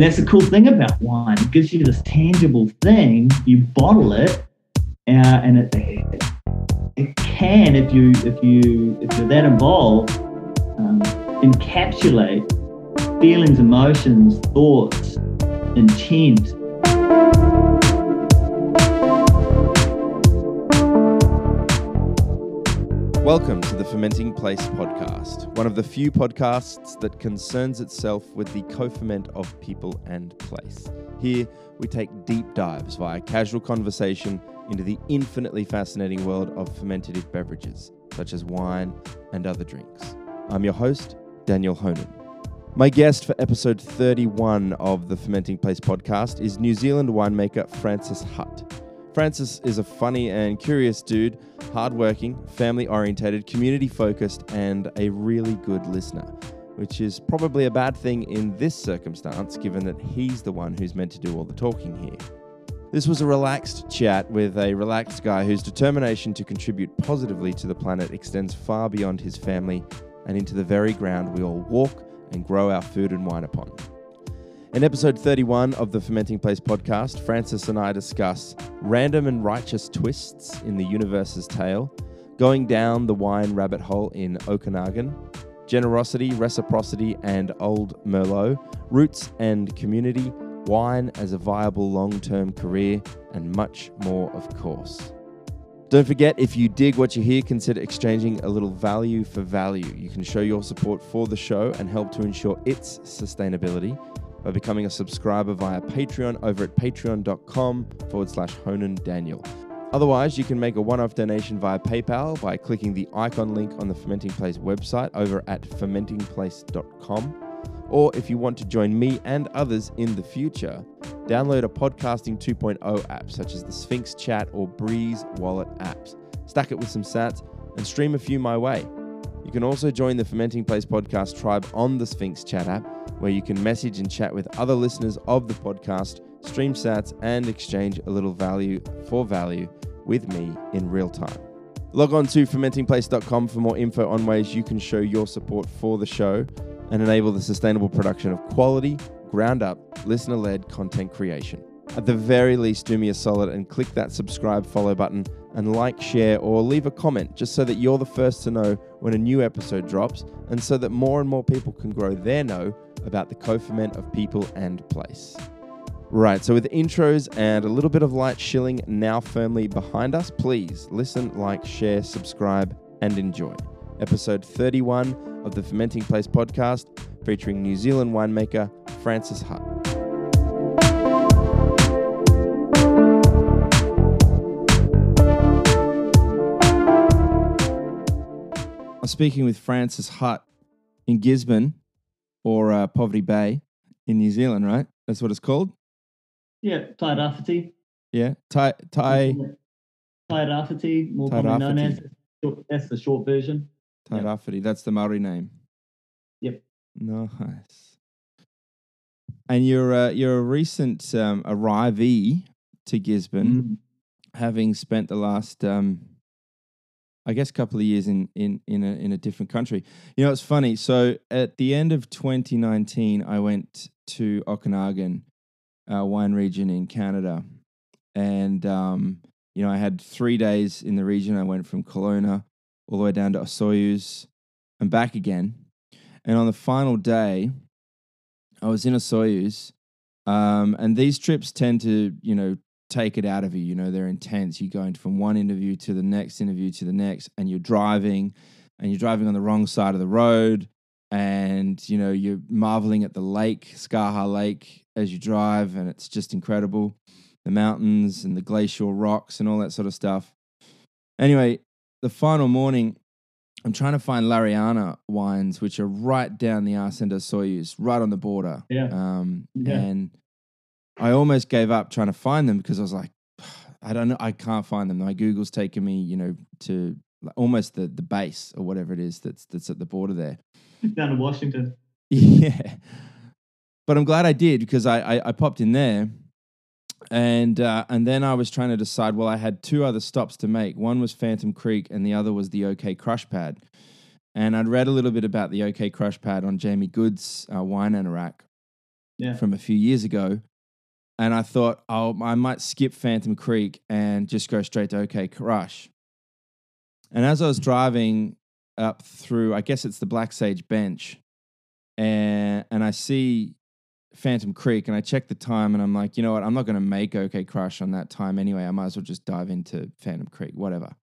and that's the cool thing about wine. It gives you this tangible thing. You bottle it, uh, and it, it can, if you if you if you're that involved, um, encapsulate feelings, emotions, thoughts, intent. Welcome to the Fermenting Place podcast, one of the few podcasts that concerns itself with the co ferment of people and place. Here, we take deep dives via casual conversation into the infinitely fascinating world of fermentative beverages, such as wine and other drinks. I'm your host, Daniel Honan. My guest for episode 31 of the Fermenting Place podcast is New Zealand winemaker Francis Hutt. Francis is a funny and curious dude, hardworking, family orientated, community focused, and a really good listener, which is probably a bad thing in this circumstance, given that he's the one who's meant to do all the talking here. This was a relaxed chat with a relaxed guy whose determination to contribute positively to the planet extends far beyond his family and into the very ground we all walk and grow our food and wine upon. In episode 31 of the Fermenting Place podcast, Francis and I discuss random and righteous twists in the universe's tale, going down the wine rabbit hole in Okanagan, generosity, reciprocity, and old Merlot, roots and community, wine as a viable long term career, and much more, of course. Don't forget, if you dig what you hear, consider exchanging a little value for value. You can show your support for the show and help to ensure its sustainability by becoming a subscriber via Patreon over at patreon.com forward slash Honan Daniel. Otherwise, you can make a one off donation via PayPal by clicking the icon link on the Fermenting Place website over at fermentingplace.com. Or if you want to join me and others in the future, download a podcasting 2.0 app such as the Sphinx Chat or Breeze Wallet apps. Stack it with some sats and stream a few my way. You can also join the Fermenting Place podcast tribe on the Sphinx Chat app, where you can message and chat with other listeners of the podcast, stream sats, and exchange a little value for value with me in real time. Log on to fermentingplace.com for more info on ways you can show your support for the show and enable the sustainable production of quality, ground up, listener led content creation. At the very least, do me a solid and click that subscribe follow button and like, share, or leave a comment just so that you're the first to know when a new episode drops and so that more and more people can grow their know about the co ferment of people and place. Right, so with intros and a little bit of light shilling now firmly behind us, please listen, like, share, subscribe, and enjoy. Episode 31 of the Fermenting Place podcast featuring New Zealand winemaker Francis Hutt. I'm speaking with Francis Hutt in Gisborne or uh, Poverty Bay in New Zealand, right? That's what it's called. Yeah, Tairāwhiti. Yeah, Tai Tai Tairāwhiti, more commonly known as. That's the short version. Tairāwhiti. Yep. That's the Maori name. Yep. Nice. And you're uh, you're a recent um, arrivee to Gisborne, mm. having spent the last um, I guess, a couple of years in in in a in a different country. You know, it's funny. So at the end of 2019, I went to Okanagan, uh, wine region in Canada, and um, you know, I had three days in the region. I went from Kelowna all the way down to Osoyoos and back again. And on the final day, I was in Osoyoos, um, and these trips tend to, you know, take it out of you. You know, they're intense. You're going from one interview to the next interview to the next, and you're driving, and you're driving on the wrong side of the road, and you know you're marveling at the lake, Skaha Lake, as you drive, and it's just incredible, the mountains and the glacial rocks and all that sort of stuff. Anyway, the final morning. I'm trying to find Lariana wines, which are right down the arse end Osoyoos, right on the border. Yeah. Um, yeah. And I almost gave up trying to find them because I was like, I don't know, I can't find them. My Google's taken me, you know, to almost the the base or whatever it is that's that's at the border there. Down in Washington. Yeah, but I'm glad I did because I I, I popped in there, and uh, and then I was trying to decide. Well, I had two other stops to make. One was Phantom Creek, and the other was the OK Crush Pad. And I'd read a little bit about the OK Crush Pad on Jamie Goode's uh, Wine Anorak, Yeah. from a few years ago, and I thought, oh, I might skip Phantom Creek and just go straight to OK Crush. And as I was driving up through, I guess it's the Black Sage Bench, and and I see Phantom Creek, and I check the time, and I'm like, you know what? I'm not going to make OK Crush on that time anyway. I might as well just dive into Phantom Creek, whatever.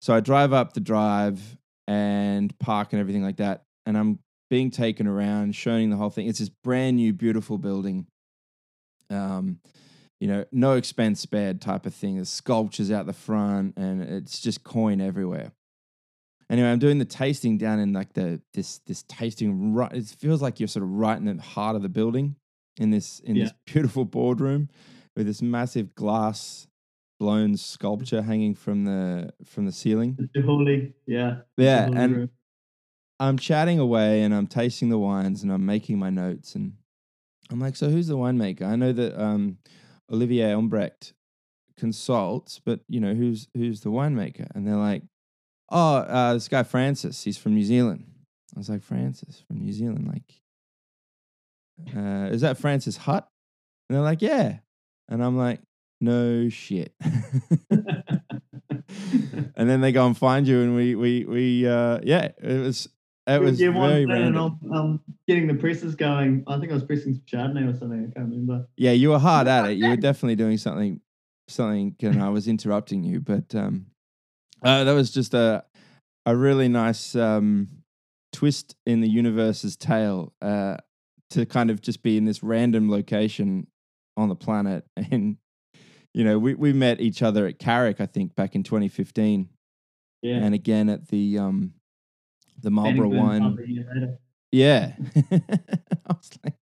So I drive up the drive and park and everything like that, and I'm being taken around, showing the whole thing. It's this brand new, beautiful building. Um, you know, no expense spared type of thing. There's sculptures out the front, and it's just coin everywhere. Anyway, I'm doing the tasting down in like the this this tasting right. It feels like you're sort of right in the heart of the building, in this in this beautiful boardroom with this massive glass blown sculpture hanging from the from the ceiling. The Chihuly, yeah. Yeah, and room. I'm chatting away and I'm tasting the wines and I'm making my notes and I'm like, so who's the winemaker? I know that um, Olivier Humbrecht consults, but you know who's who's the winemaker? And they're like, oh, uh, this guy Francis, he's from New Zealand. I was like, Francis from New Zealand, like, uh, is that Francis Hutt? And they're like, yeah. And I'm like, no shit. and then they go and find you, and we we we uh, yeah, it was it was very and random. I'm, I'm getting the presses going. I think I was pressing some Chardonnay or something. I can't remember. Yeah, you were hard at it. You were definitely doing something, something, and I was interrupting you. But um, uh, that was just a a really nice um, twist in the universe's tale uh, to kind of just be in this random location on the planet, and you know, we we met each other at Carrick, I think, back in 2015, Yeah. and again at the um, the Marlborough Bannington Wine. pub a year later. Yeah. I was like,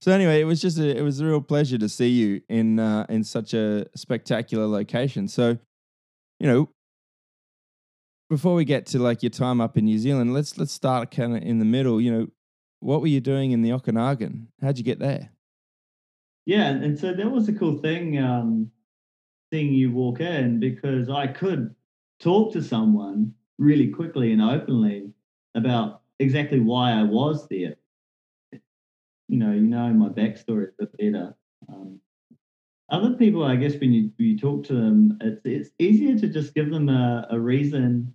so anyway, it was just a, it was a real pleasure to see you in uh, in such a spectacular location. So, you know, before we get to like your time up in New Zealand, let's let's start kind of in the middle. You know, what were you doing in the Okanagan? How'd you get there? Yeah, and, and so that was a cool thing, um, seeing you walk in because I could talk to someone really quickly and openly about exactly why I was there. You know, you know my backstory a bit better. Um, other people, I guess, when you, when you talk to them, it's it's easier to just give them a, a reason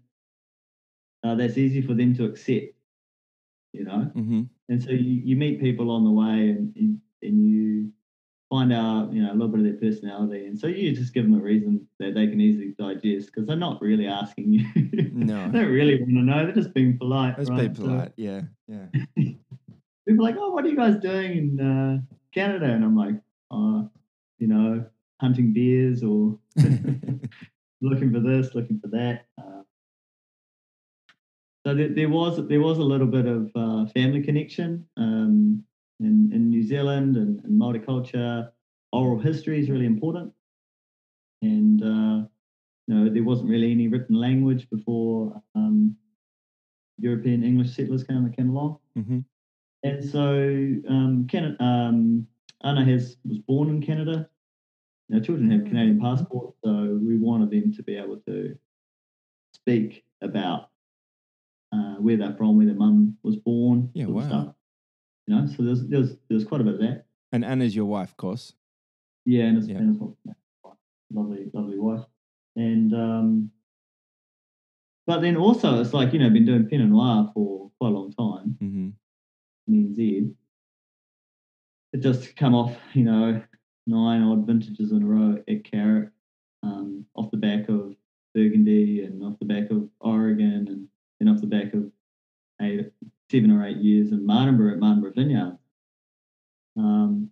uh, that's easy for them to accept. You know, Mm-hmm. and so you, you meet people on the way and, and and you find out you know a little bit of their personality and so you just give them a reason that they can easily digest because they're not really asking you No. they don't really want to know they're just being polite Let's right? be So polite. Yeah, yeah. people are like oh what are you guys doing in uh, canada and i'm like uh, you know hunting bears or looking for this looking for that uh, so there, there was there was a little bit of uh, family connection um, in, in New Zealand and, and multiculture. Oral history is really important, and uh, you know there wasn't really any written language before um, European English settlers came, came along, hmm and so um, Canada, um, Anna has was born in Canada. You know, children have Canadian passports, so we wanted them to be able to speak about uh, where they're from, where their mum was born, Yeah, sort of wow. You know, so there's there's there's quite a bit of that. And Anna's your wife, of course. Yeah, and it's, Yeah. and yeah, lovely, lovely wife. And um, but then also it's like you know been doing Pinot Noir for quite a long time mm-hmm. in NZ. It just come off, you know, nine odd vintages in a row at Carrick, um, off the back of Burgundy and off the back of Oregon and then off the back of eight, seven or eight years in Martinborough at Martinborough Vineyard. Um,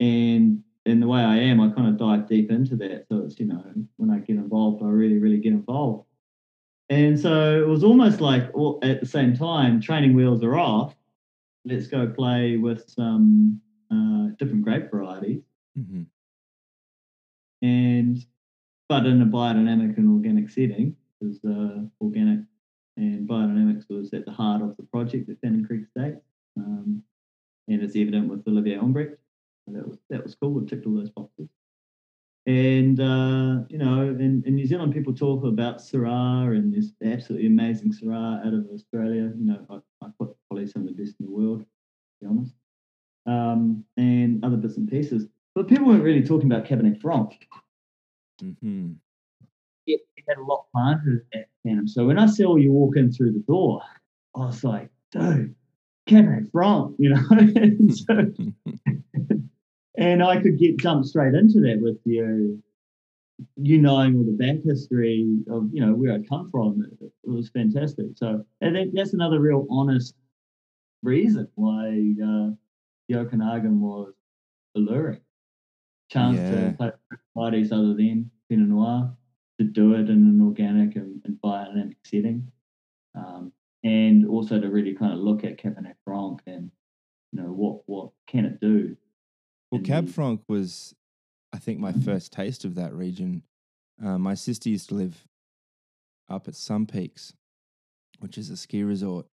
and in the way I am, I kind of dive deep into that. So it's, you know, when I get involved, I really, really get involved. And so it was almost like all, at the same time, training wheels are off. Let's go play with some uh, different grape varieties. hmm And but in a biodynamic and organic setting, because uh, organic and biodynamics was at the heart of the project at Phantom Creek Estate. Um, and it's evident with Olivier Humbrecht. That was that was cool. It ticked all those boxes. And uh, you know, in, in New Zealand, people talk about Syrah, and this absolutely amazing Syrah out of Australia. You know, I, I put probably some of the best in the world, to be honest. um, and other bits and pieces. But people weren't really talking about Cabernet Franc. Mm-hmm. It, it had a lot planted at Canham. So when I saw you walk in through the door, I was like, dude, Cabernet Franc, you know. and, so, and I could get jumped straight into that with you, you knowing all the back history of you know where I'd come from. It, it was fantastic. So and that, that's another real honest reason why uh, the Okanagan was alluring. Chance Yeah. to play parties other than Pinot Noir, to do it in an organic and, and biodynamic setting, um, and also to really kind of look at Cabernet Franc and you know what what can it do. Well, Cab Franc was, I think, my first taste of that region. Uh, my sister used to live up at Sun Peaks, which is a ski resort.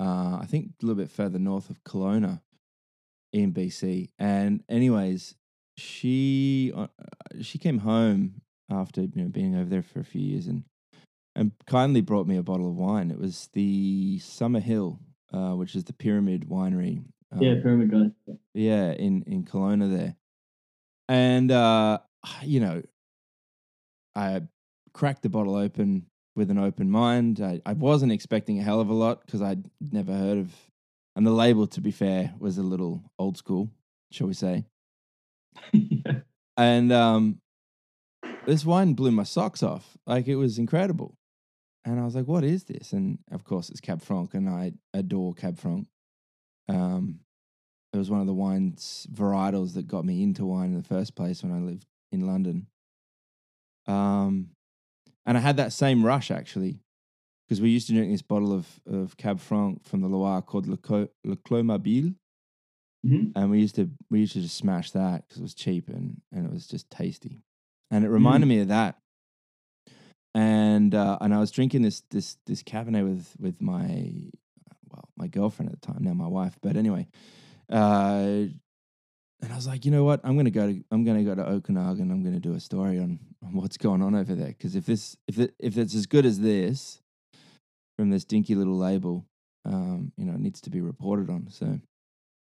Uh, I think a little bit further north of Kelowna, in BC. And anyways, she uh, she came home after you know being over there for a few years and and kindly brought me a bottle of wine. It was the Summerhill, uh, which is the Pyramid Winery. yeah, um, pyramid guy. yeah, in in Kelowna there, and uh, you know, I cracked the bottle open with an open mind. I, I wasn't expecting a hell of a lot because I'd never heard of, and the label, to be fair, was a little old school, shall we say? yeah. And um, this wine blew my socks off. Like it was incredible. And I was like, what is this? And of course, it's Cab Franc, and I adore Cab Franc. Um, it was one of the wines varietals that got me into wine in the first place when I lived in London. Um, and I had that same rush actually, because we used to drink this bottle of, of Cab Franc from the Loire called Le, Co- Le Clos Mobile Mhm. and we used to we used to just smash that because it was cheap and and it was just tasty, and it reminded me of that. And uh, and I was drinking this this this Cabernet with with my well my girlfriend at the time now my wife, but anyway, uh, and I was like, you know what, I'm gonna go to I'm gonna go to Okanagan. I'm gonna do a story on, on what's going on over there because if this if it, if it's as good as this from this dinky little label, um, you know, it needs to be reported on. So.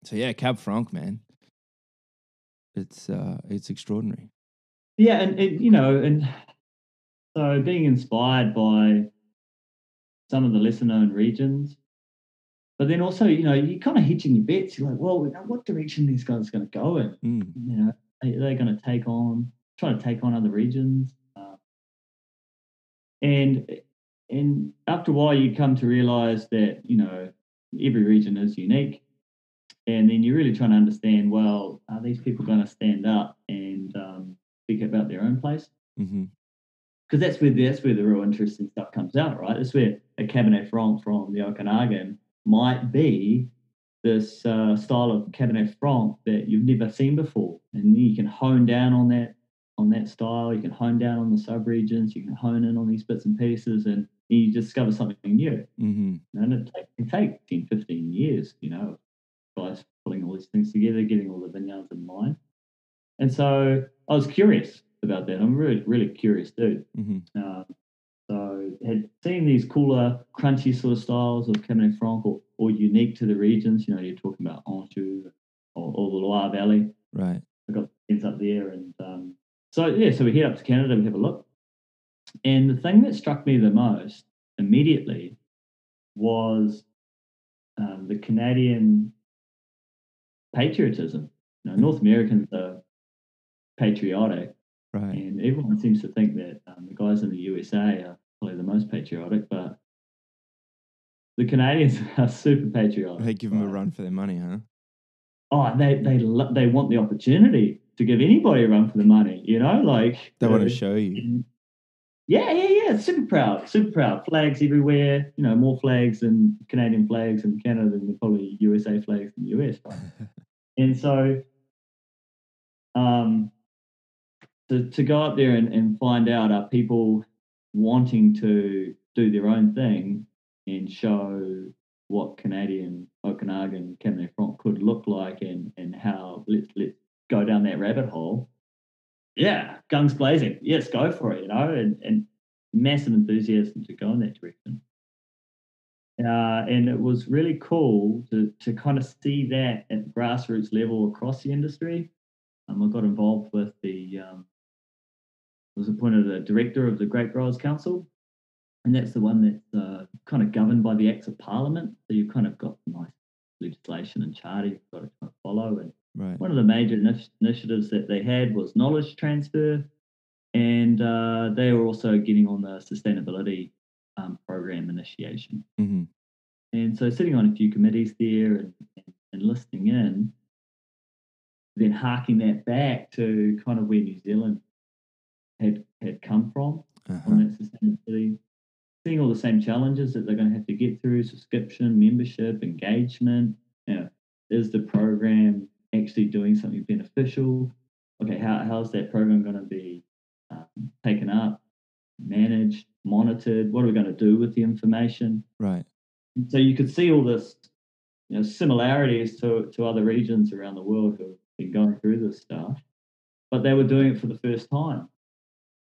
So yeah, Cab Franc, man. It's uh it's extraordinary. Yeah, and, and you know, and so being inspired by some of the lesser known regions, but then also, you know, you're kind of hitching your bets. You're like, well, what direction these guys are going to go in? Mm. You know, are they going to take on, try to take on other regions? Uh, and and after a while, you come to realize that you know every region is unique, and then you're really trying to understand. Well, are these people going to stand up and um, speak about their own place? because that's where that's where the real interesting stuff comes out, right? That's where a Cabernet Franc from the Okanagan might be this uh, style of Cabernet Franc that you've never seen before, and you can hone down on that on that style. You can hone down on the subregions. You can hone in on these bits and pieces, and you discover something new. hmm And it it take 10, 15 years, you know, guys pulling all these things together, getting all the vineyards in line. And so I was curious about that. I'm really, really curious dude. hmm Um, so had seen these cooler, crunchy sort of styles of Cabernet Franc or, or unique to the regions. You know, you're talking about Anjou or, or the Loire Valley. Right. I got friends up there, and um, so yeah, so we head up to Canada, we have a look, and the thing that struck me the most immediately was um, the Canadian patriotism. You know, North Americans are patriotic, Right. and everyone seems to think that um, the guys in the USA are probably the most patriotic, but the Canadians are super patriotic. They give them a run for their money, huh? oh, they they lo- they want the opportunity to give anybody a run for the money. You know, like They want uh, to show you. Yeah, yeah, yeah. Super proud, super proud. Flags everywhere. You know, more flags than Canadian flags in Canada than probably USA flags in the US. Right? and so, um, to to go up there and, and find out are people wanting to do their own thing and show what Canadian Okanagan Cabernet Franc could look like and and how let's let's go down that rabbit hole. Yeah, guns blazing. Yes, go for it. You know, and and massive enthusiasm to go in that direction. Uh, and it was really cool to, to kind of see that at grassroots level across the industry. Um, I got involved with the, um, was appointed a director of the Grape Growers Council, and that's the one that's uh, kind of governed by the Acts of Parliament. So you've kind of got nice legislation and charter you've got to kind of follow. And Right. one of the major initi- initiatives that they had was knowledge transfer, and uh, they were also getting on the sustainability um, program initiation. hmm And so sitting on a few committees there and, and, and listening in, then harking that back to kind of where New Zealand had had come from Uh-huh. on that sustainability, seeing all the same challenges that they're going to have to get through, subscription, membership, engagement. You know, is the program actually doing something beneficial? Okay, how, how's that program going to be um, taken up, managed, monitored? What are we going to do with the information? Right. so you could see all this you know similarities to, to other regions around the world who have been going through this stuff but they were doing it for the first time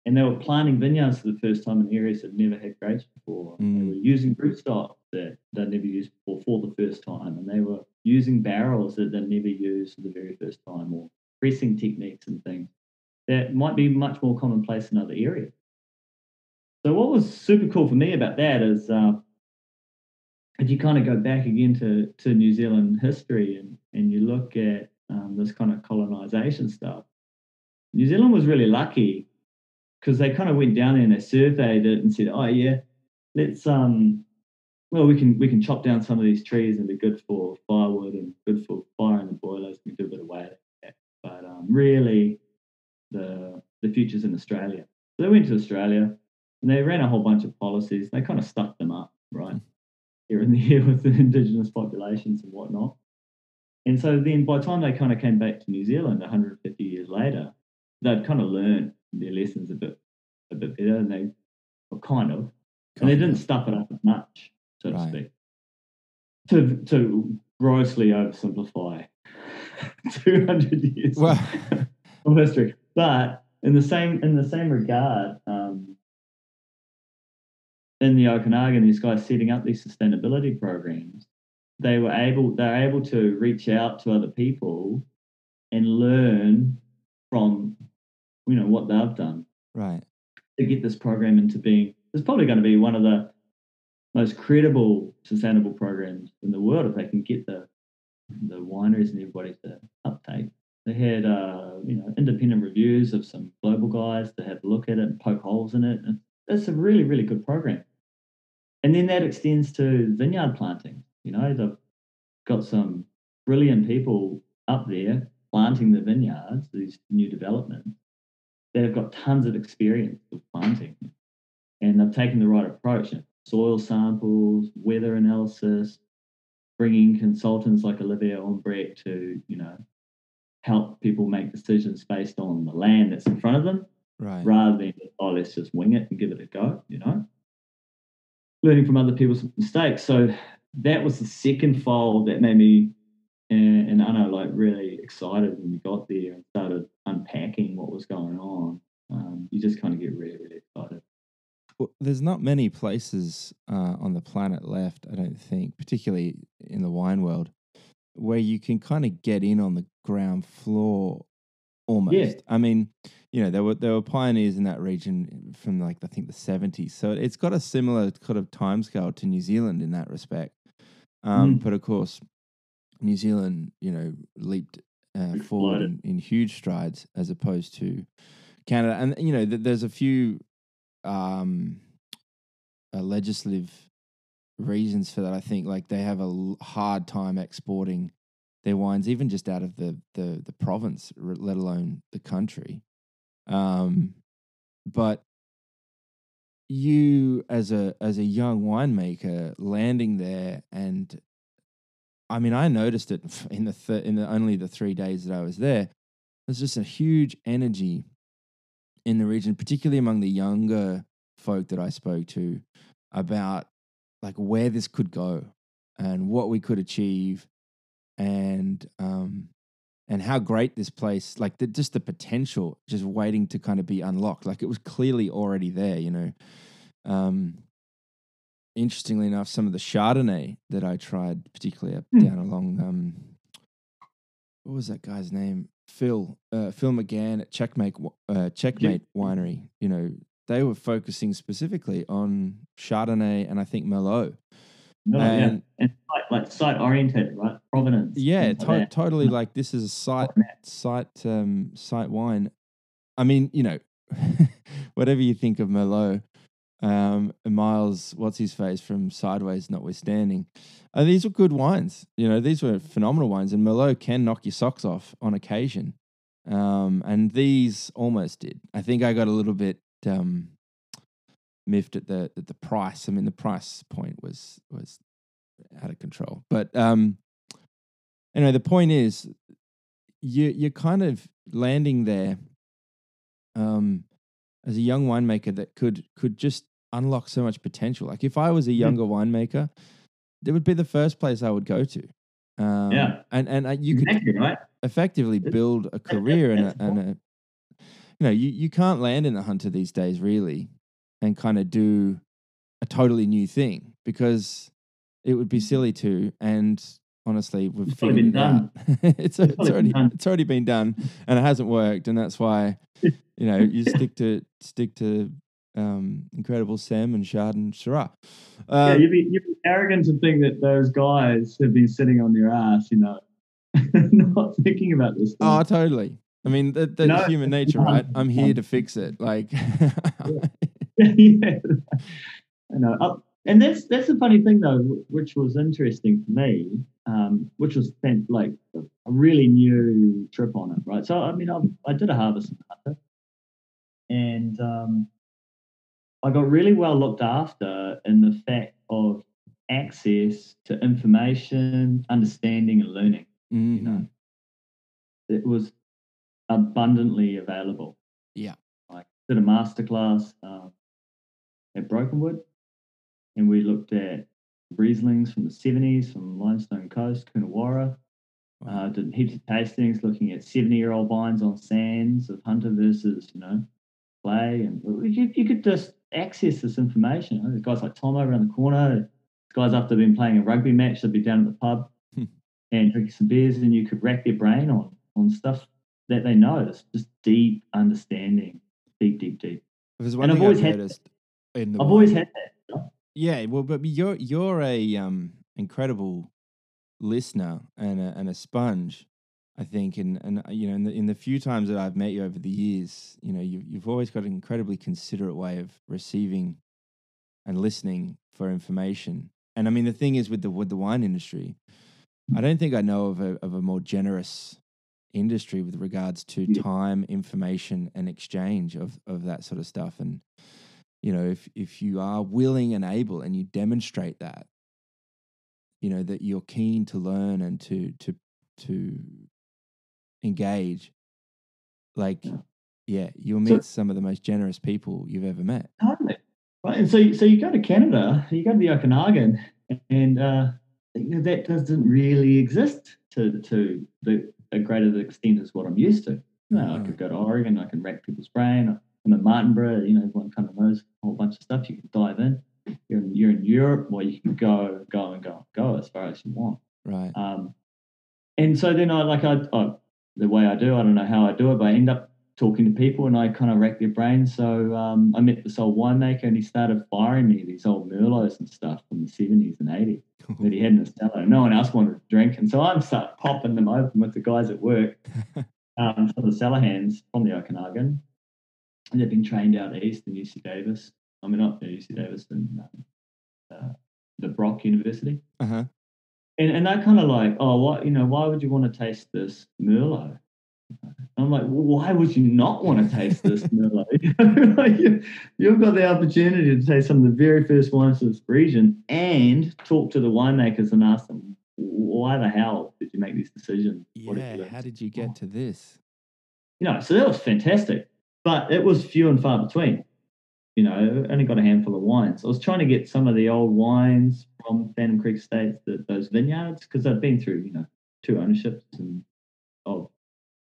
and they were planting vineyards for the first time in areas that never had grapes before. They Mm. were using rootstock that they'd never used before for the first time. And they were using barrels that they'd never used for the very first time or pressing techniques and things that might be much more commonplace in other areas. So what was super cool for me about that is uh, if you kind of go back again to, to New Zealand history and, and you look at um, this kind of colonization stuff, New Zealand was really lucky because they kind of went down there and they surveyed it and said, oh yeah, let's um, well we can we can chop down some of these trees and be good for firewood and good for fire in the boilers. We can do a bit of weight, but um, really the the future's in Australia. So they went to Australia and they ran a whole bunch of policies. They kind of stuck them up, right? here and there with the indigenous populations and whatnot. And so then by the time they kind of came back to New Zealand 150 years later, they'd kind of learned their lessons a bit a bit better and they well, kind of and they Kind didn't stuff it up as much, so to speak. To to grossly oversimplify 200 years Well, of history. But in the same in the same regard, um, in the Okanagan, these guys setting up these sustainability programs, they were able they're able to reach out to other people and learn from you know what they've done right. to get this program into being. It's probably going to be one of the most credible sustainable programs in the world if they can get the the wineries and everybody to uptake. They had uh, you know independent reviews of some global guys to have a look at it and poke holes in it. And it's a really really good program. And then that extends to vineyard planting. You know they've got some brilliant people up there planting the vineyards, these new developments. They've got tons of experience with planting, and they've taken the right approach. Soil samples, weather analysis, bringing consultants like Olivier Humbrecht to, you know, help people make decisions based on the land that's in front of them Right. rather than, oh, let's just wing it and give it a go, you know? Learning from other people's mistakes. So that was the second fold that made me and, and Anna like really excited when we got there and started unpacking what was going on. Um, you just kind of get really, really excited. Well, there's not many places uh, on the planet left, I don't think, particularly in the wine world, where you can kind of get in on the ground floor almost. I mean, you know, there were there were pioneers in that region from like I think the 70s. So it's got a similar kind of timescale to New Zealand in that respect. Um, Mm. But of course, New Zealand, you know, leaped uh, forward in, in huge strides as opposed to Canada. And you know, th- there's a few um, uh, legislative reasons for that. I think like they have a l- hard time exporting their wines, even just out of the the, the province, r- let alone the country. Um, but you, as a as a young winemaker, landing there, and I mean, I noticed it in the th- in the only the three days that I was there. There's just a huge energy in the region, particularly among the younger folk that I spoke to, about like where this could go and what we could achieve, and um, and how great this place, like the, just the potential, just waiting to kind of be unlocked. Like it was clearly already there, you know. Um, interestingly enough, some of the Chardonnay that I tried, particularly up Hmm. down along um, what was that guy's name? Phil, uh, Phil McGahan at Checkmate, uh, Checkmate Winery. You know, they were focusing specifically on Chardonnay and I think Merlot. No, yeah. And- And site, like site oriented, right? Provenance. Yeah, to- like totally. Like this is a site site um site wine. I mean, you know, whatever you think of Merlot, um, Miles, what's his face from Sideways, notwithstanding, uh, these were good wines. You know, these were phenomenal wines, and Merlot can knock your socks off on occasion. Um, and these almost did. I think I got a little bit um miffed at the at the price. I mean, the price point was was out of control. But um, anyway, the point is, you you're kind of landing there, um, as a young winemaker that could could just unlock so much potential. Like if I was a younger winemaker, it would be the first place I would go to. Um, Yeah. and and uh, you could Exactly, right? effectively build a career and a, and a you know you, you can't land in the hunter these days really and kind of do a totally new thing because it would be silly to and honestly we've. It's already figured been it done. out it's, it's already done. it's already been done and it hasn't worked and that's why you know you stick to stick to um incredible sam and shard and Syrah. yeah, Um, you'd be, you'd be arrogant to think that those guys have been sitting on their ass, you know, not thinking about this. Thing. Oh, totally. I mean, that, that's No, human it's nature, right? I'm here to fix it. Like, yeah, I know. Uh, and that's that's the funny thing though, which was interesting for me, um, which was like a really new trip on it, right? So I mean, I, I did a harvest in Hunter, and um, I got really well looked after in the fact of access to information, understanding, and learning. You Mhm. know, it was abundantly available. Yeah. Like did a masterclass um, at Brokenwood, and we looked at Rieslings from the 70s from Limestone Coast, Coonawarra. Uh, did heaps of tastings looking at 70 year old vines on sands of Hunter versus, you know, clay. And you, you could just access this information. There's guys like Tom over around the corner. Guys, after been playing a rugby match, they'd be down at the pub Hmm. and drinking some beers, and you could rack their brain on, on stuff that they know. It's just deep understanding, deep, deep, deep. There's And one I've thing I've always had in the I've always had that. Yeah, well, but you're you're a um incredible listener and a, and a sponge, I think, and and uh, you know, in the in the few times that I've met you over the years, you know, you you've always got an incredibly considerate way of receiving and listening for information. And I mean, the thing is with the with the wine industry, I don't think I know of a of a more generous industry with regards to time, information, and exchange of of that sort of stuff. And you know, if if you are willing and able, and you demonstrate that, you know that you're keen to learn and to to to engage, like Yeah. you'll So- meet some of the most generous people you've ever met. Totally. Right. And so, you- so you go to Canada, you go to the Okanagan, and uh, you know, that doesn't really exist to to the a greater extent as what I'm used to. Know, I could go to Oregon, I can rack people's brain. I'm in Martinborough, you know, everyone kind of knows a whole bunch of stuff. You can dive in. You're in, you're in Europe, well, you can go, go, and go, and go as far as you want. Right. Um, and so then I like I, I the way I do, I don't know how I do it, but I end up talking to people and I kind of rack their brains. So um, I met this old winemaker and he started firing me these old Merlots and stuff from the 70s and 80s that he had in his cellar. No one else wanted to drink. And so I'm start popping them open with the guys at work, um, some of the cellar hands from the Okanagan. And they've been trained out east in UC Davis. I mean, not UC Davis, and um, uh, the Brock University. Uh huh. And, and they're kind of like, oh, what, you know, why would you want to taste this Merlot? I'm like, well, why would you not want to taste this Merlot? like, you, you've got the opportunity to taste some of the very first wines of this region and talk to the winemakers and ask them, why the hell did you make these decisions? What have you Yeah. learned?" How did you get to this? you know, so that was fantastic. But it was few and far between. You know, only got a handful of wines. I was trying to get some of the old wines from Phantom Creek Estates, the, those vineyards, because I've been through, you know, two ownerships and of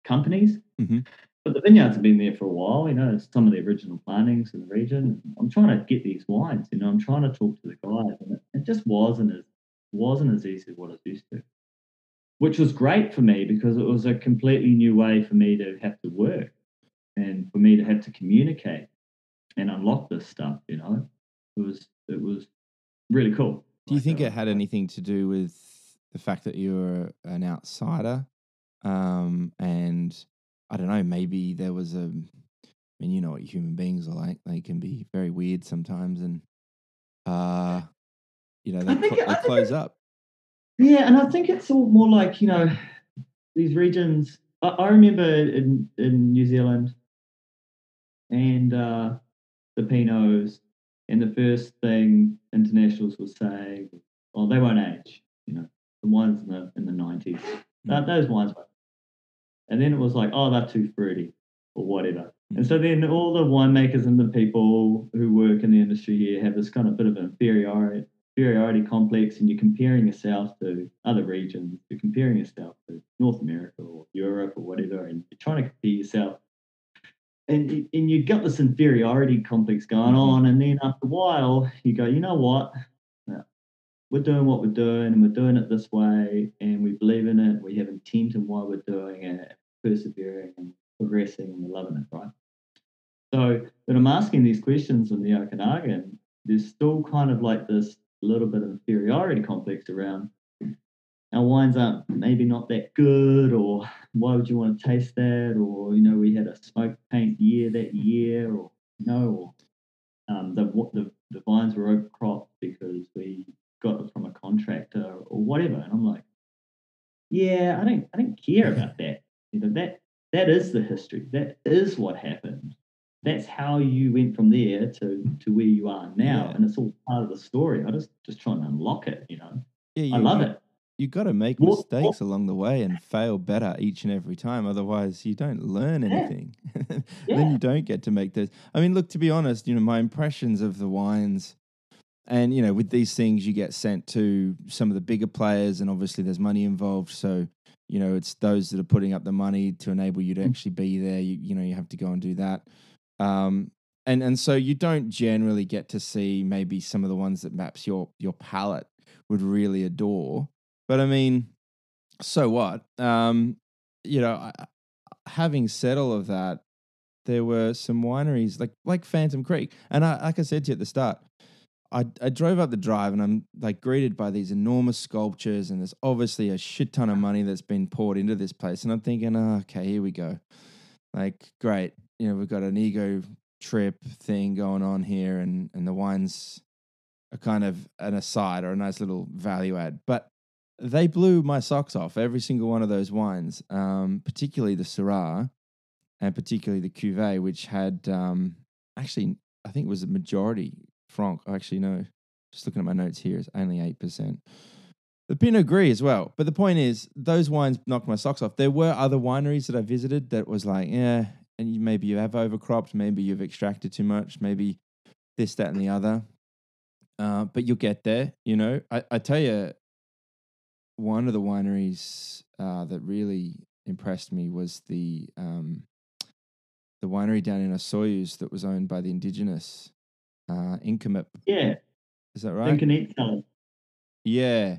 companies. Mhm. but the vineyards have been there for a while. You know, some of the original plantings in the region. I'm trying to get these wines. You know, I'm trying to talk to the guys, and it, it just wasn't as wasn't as easy as what I was used to. Which was great for me because it was a completely new way for me to have to work and for me to have to communicate and unlock this stuff. You know, it was it was really cool. Do you Like, think uh, it had anything to do with the fact that you're an outsider? Um, and I don't know, maybe there was a, I mean, you know what human beings are like. They can be very weird sometimes and, uh, you know, they, think cl- they close it- up. Yeah, and I think it's all more like you know these regions. I, I remember in in New Zealand and uh, the Pinots, and the first thing internationals will say, "Well, they won't age." You know, the ones in the in the nineties, Mm. those wines won't. And then it was like, "Oh, they're too fruity," or whatever. And so then all the winemakers and the people who work in the industry here have this kind of bit of an inferiority inferiority complex and you're comparing yourself to other regions, you're comparing yourself to North America or Europe or whatever, and you're trying to compare yourself. And, and you got this inferiority complex going Mhm. on, and then after a while, you go, you know what? We're doing what we're doing, and we're doing it this way, and we believe in it. We have intent in why we're doing it, persevering and progressing, and we're loving it, right? So, when I'm asking these questions in the Okanagan, there's still kind of like this little bit of inferiority complex around our wines aren't maybe not that good, or why would you want to taste that, or you know, we had a smoke paint year that year, or you know, or um, the, the the vines were overcropped because we got it from a contractor or whatever. And I'm like, yeah, I don't I don't care about that. You know, that that is the history. That is what happened. That's how you went from there to to where you are now, Yeah. and it's all part of the story. I just just trying to unlock it. You know, Yeah, I love you, it. You got to make Well- mistakes along the way and fail better each and every time. Otherwise, you don't learn Yeah. anything. then you don't get to make those. I mean, look, to be honest, you know, my impressions of the wines, and you know, with these things, you get sent to some of the bigger players, and obviously there's money involved. So, you know, it's those that are putting up the money to enable you to Mm. actually be there. You, you know, you have to go and do that. Um, and and so you don't generally get to see maybe some of the ones that maps your your palate would really adore. But I mean, so what? Um, you know, having said all of that, there were some wineries like like Phantom Creek, and I, like I said to you at the start, I I drove up the drive and I'm like greeted by these enormous sculptures, and there's obviously a shit ton of money that's been poured into this place, and I'm thinking, oh, okay, here we go, like great, you know, we've got an ego trip thing going on here, and and the wines are kind of an aside or a nice little value add, but they blew my socks off. Every single one of those wines, um, particularly the Syrah, and particularly the Cuvée, which had um, actually I think it was a majority Franc. Actually, no, just looking at my notes here, it's only eight percent. The Pinot Gris as well. But the point is, those wines knocked my socks off. There were other wineries that I visited that was like, yeah, and you, maybe you have overcropped, maybe you've extracted too much, maybe this, that, and the other. Uh, but you'll get there, you know. I, I tell you, one of the wineries uh, that really impressed me was the um, the winery down in Osoyoos that was owned by the indigenous uh, Inkamip. Yeah, Is that right. right? Duncan Eat Salad. Yeah,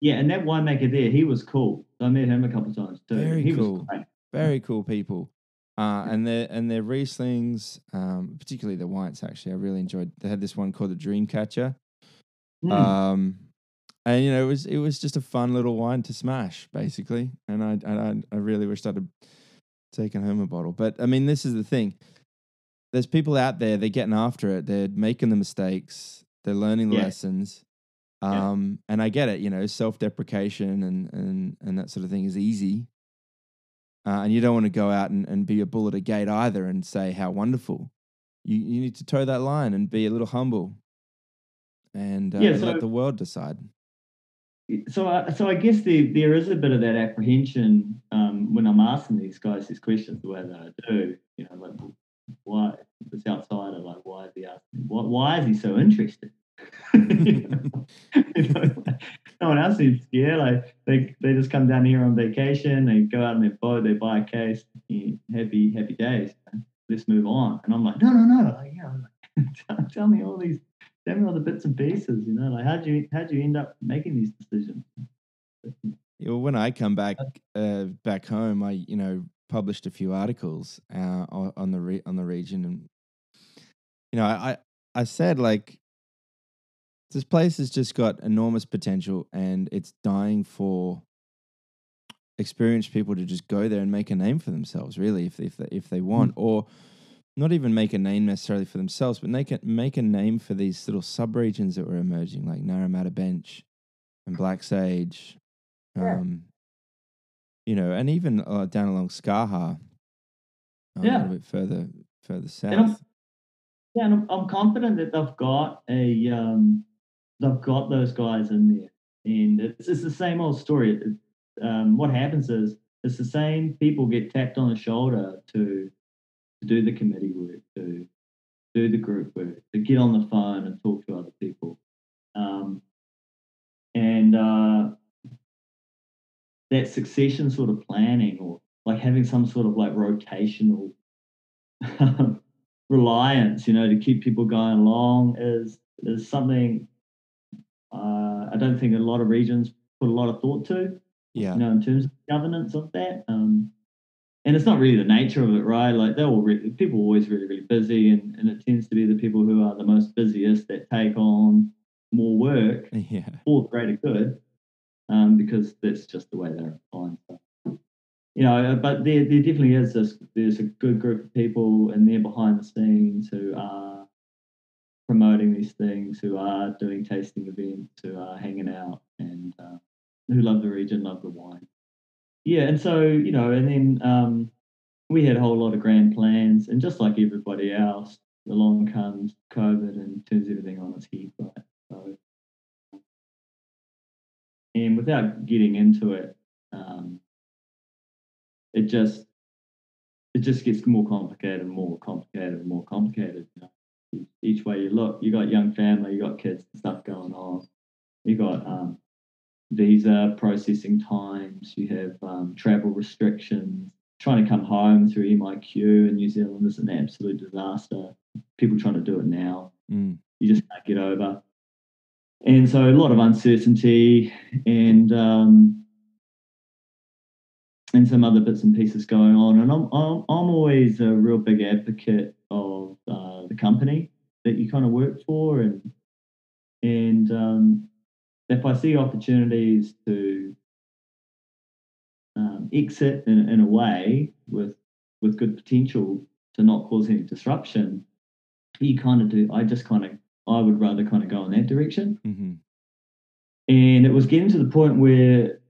Yeah, and that winemaker there, he was cool. I met him a couple of times too. Very he cool. was very cool people. Uh, and their and their Rieslings, um, particularly the whites, actually, I really enjoyed. They had this one called the Dreamcatcher, Mm. um, and you know it was it was just a fun little wine to smash, basically. And I and I, I really wished I'd have taken home a bottle. But I mean, this is the thing. There's people out there. They're getting after it. They're making the mistakes. They're learning the Yeah. lessons. Yeah. Um, and I get it. You know, self-deprecation and and and that sort of thing is easy. Uh, and you don't want to go out and, and be a bull at a gate either and say how wonderful. You you need to toe that line and be a little humble, and uh, Yeah, let the world decide. So I, so I guess there there is a bit of that apprehension um, when I'm asking these guys these questions the way that I do. You know, like why this outsider, like why is he asking? Why, why is he so interested? you know, no one else seems scared. Like they they just come down here on vacation, they go out in their boat, they buy a case, yeah, happy happy days. Let's move on. And I'm like, no, no, no. Like, yeah, like, tell, tell me all these, all the bits and pieces. You know, like how'd you how'd you end up making these decisions? Yeah, well, when I come back uh, back home, I you know published a few articles uh, on, on the re- on the region, and you know I I said like this place has just got enormous potential, and it's dying for experienced people to just go there and make a name for themselves. Really, if if they, if they want, mm. or not even make a name necessarily for themselves, but make it make a name for these little subregions that were emerging, like Naramata Bench and Black Sage. Yeah. Um, you know, and even uh, down along Skaha, um, yeah. a little bit further further south. Yeah, and I'm, I'm confident that they've got a um, they've got those guys in there, and it's, it's the same old story. It, um, what happens is it's the same people get tapped on the shoulder to to do the committee work, to do the group work, to get on the phone and talk to other people, um, and uh, that succession sort of planning or like having some sort of like rotational reliance, you know, to keep people going along is is something uh, I don't think a lot of regions put a lot of thought to. Yeah. You know, in terms of governance of that. Um, and it's not really the nature of it, right? Like they're all really, people are always really, really busy, and, and it tends to be the people who are the most busiest that take on more work yeah. for the greater good, um, because that's just the way they're. So, you know, but there, there definitely is this. There's a good group of people, and they're behind the scenes who are promoting these things, who are doing tasting events, who are hanging out, and uh, who love the region, love the wine. Yeah, and so you know, and then um, we had a whole lot of grand plans, and just like everybody else, along comes COVID and turns everything on its head. Right? So, and without getting into it, um, it just it just gets more complicated and more complicated and more complicated. You know? Each way you look, you got young family, you got kids and stuff going on. You got um, visa processing times, you have um, travel restrictions. Trying to come home through MIQ in New Zealand is an absolute disaster. People trying to do it now, mm. you just can't get over. And so a lot of uncertainty and um, and some other bits and pieces going on. And I'm I'm, I'm always a real big advocate of uh, the company that you kind of work for and and um, if I see opportunities to um, exit in, in a way with with good potential to not cause any disruption, you kind of do. I just kind of I would rather kind of go in that direction. Mm-hmm. And it was getting to the point where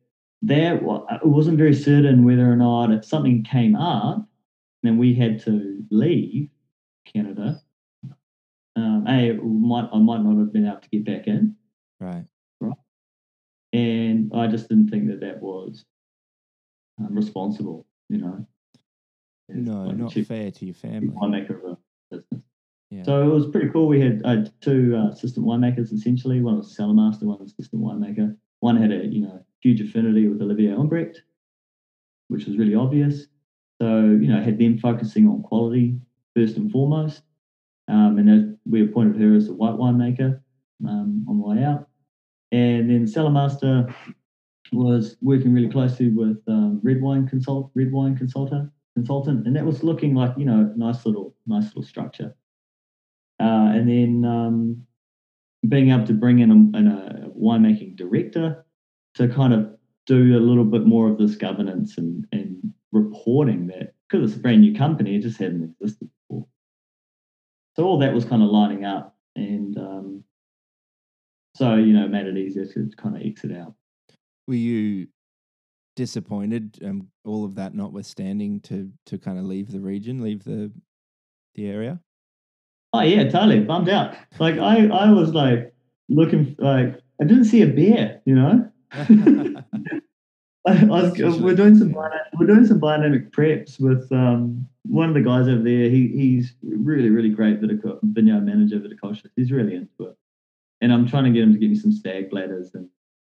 there it wasn't very certain whether or not if something came up, then we had to leave Canada. Um, a might I might not have been able to get back in. Right and I just didn't think that that was um, responsible. You know, no, like not fair to your family. Winemaker of a business. Yeah. So it was pretty cool. We had uh, two uh, assistant winemakers essentially. One was a cellar master, one was assistant winemaker. One had a you know huge affinity with Olivier Humbrecht, which was really obvious. So you know had them focusing on quality first and foremost. Um, and we appointed her as a white winemaker um, on the way out. And then Cellar Master was working really closely with um, red wine consult, red wine consultant, consultant, and that was looking like you know nice little nice little structure. Uh, and then um, being able to bring in a, in a winemaking director to kind of do a little bit more of this governance and, and reporting that because it's a brand new company, it just hadn't existed before. So all that was kind of lining up, and um, so, you know, made it easier to kind of exit out. Were you disappointed, um, all of that notwithstanding, to to kind of leave the region, leave the the area? Oh yeah, totally bummed out. Like I, I was like looking like I didn't see a bear, you know. I, was, we're doing some we're doing some biodynamic preps with um, one of the guys over there. He he's really really great viticul- vineyard manager viticulturist. He's really into it and I'm trying to get him to get me some stag bladders and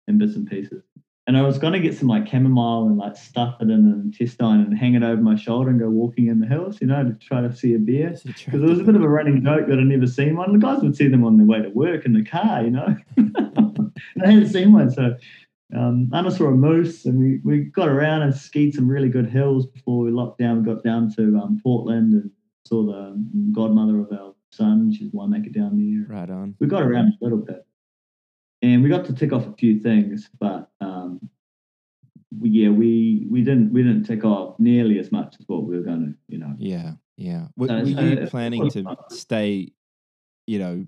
and bits and pieces. And I was gonna get some like chamomile and like stuff it in an intestine and hang it over my shoulder and go walking in the hills, you know, to try to see a bear. Because it was a bit of a running joke that I'd never seen one. The guys would see them on their way to work in the car, you know. and I hadn't seen one. So um, Anna saw a moose and we, we got around and skied some really good hills before we locked down. We got down to um, Portland and saw the godmother of our son. She's winemaker down there. right on. We got around a little bit. And we got to tick off a few things, but um, we, yeah, we we didn't we didn't tick off nearly as much as what we were going to, you know. Yeah, yeah. Were, So were you planning to fun. stay, you know,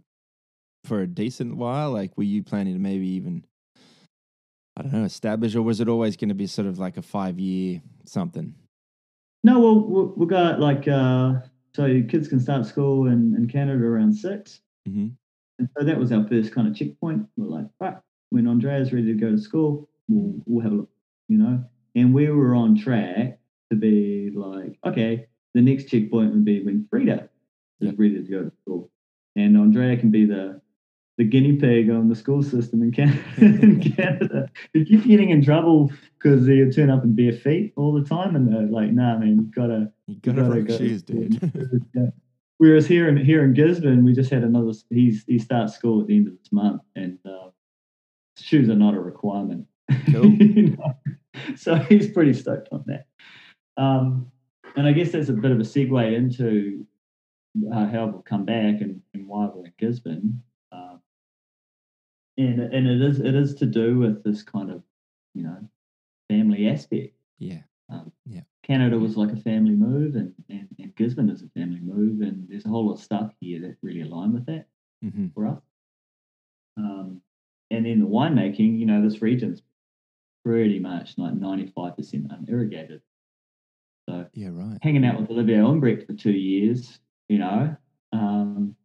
for a decent while? Like, were you planning to maybe even, I don't know, establish, or was it always going to be sort of like a five year something? No, well, we- we got like uh, so kids can start school in, in Canada around six, hmm and so that was our first kind of checkpoint. We're like, right, when Andrea's ready to go to school, we'll we'll have a look, you know. And we were on track to be like, okay, the next checkpoint would be when Frida is ready to go to school, and Andrea can be the the guinea pig on the school system in Canada. in Canada. They keep getting in trouble because they turn up in bare feet all the time, and they're like, "Nah, man, you gotta You got to gotta go shoes, school." dude. Yeah. Whereas here in here in Gisborne, we just had another. He's he starts school at the end of this month, and uh, shoes are not a requirement. Cool. You know? So he's pretty stoked on that. Um, and I guess that's a bit of a segue into uh, how we'll come back and, and why we're in Gisborne. Um, and and it is it is to do with this kind of you know family aspect. yeah, yeah. Canada was like a family move, and, and, and Gisborne is a family move, and there's a whole lot of stuff here that really align with that hmm for us. Um, and then the winemaking, you know, this region's pretty much like 95% unirrigated. So yeah, right. hanging out with Olivier Humbrecht for two years, you know, um,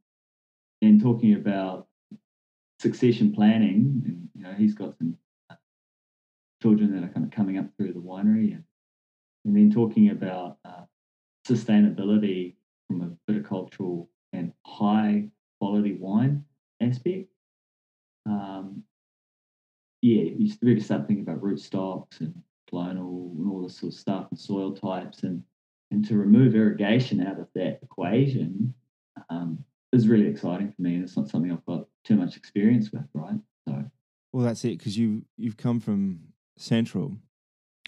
and talking about succession planning, and you know, he's got some children that are kind of coming up through the winery, and and then talking about uh, sustainability from a viticultural and high quality wine aspect. Um, yeah, you start thinking about root stocks and clonal and all this sort of stuff and soil types and and to remove irrigation out of that equation um, is really exciting for me and it's not something I've got too much experience with, right? So Well, that's it because you you've come from Central,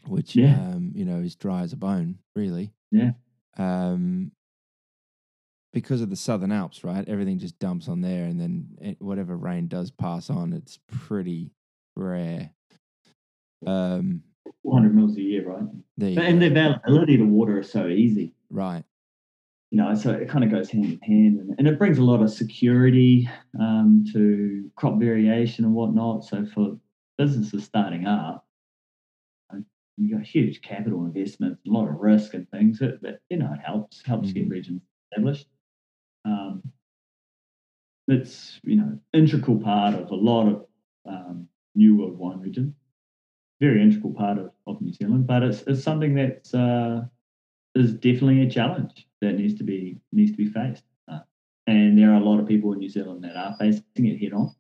which Yeah. um, you know is dry as a bone, really. Yeah. Um, because of the Southern Alps, right? Everything just dumps on there, and then whatever rain does pass on, it's pretty rare. Um, 400 mils a year, right? and go. the availability to water is so easy. right. You know, so it kind of goes hand in hand, and, and it brings a lot of security um, to crop variation and whatnot. So for businesses starting up, uh, you got huge capital investments, a lot of risk and things, but, but you know, it helps helps get Mhm. regions established. Um, it's you know integral part of a lot of um, New World wine region, very integral part of, of New Zealand, but it's it's something that's uh, is definitely a challenge that needs to be needs to be faced. Uh, and there are a lot of people in New Zealand that are facing it head on.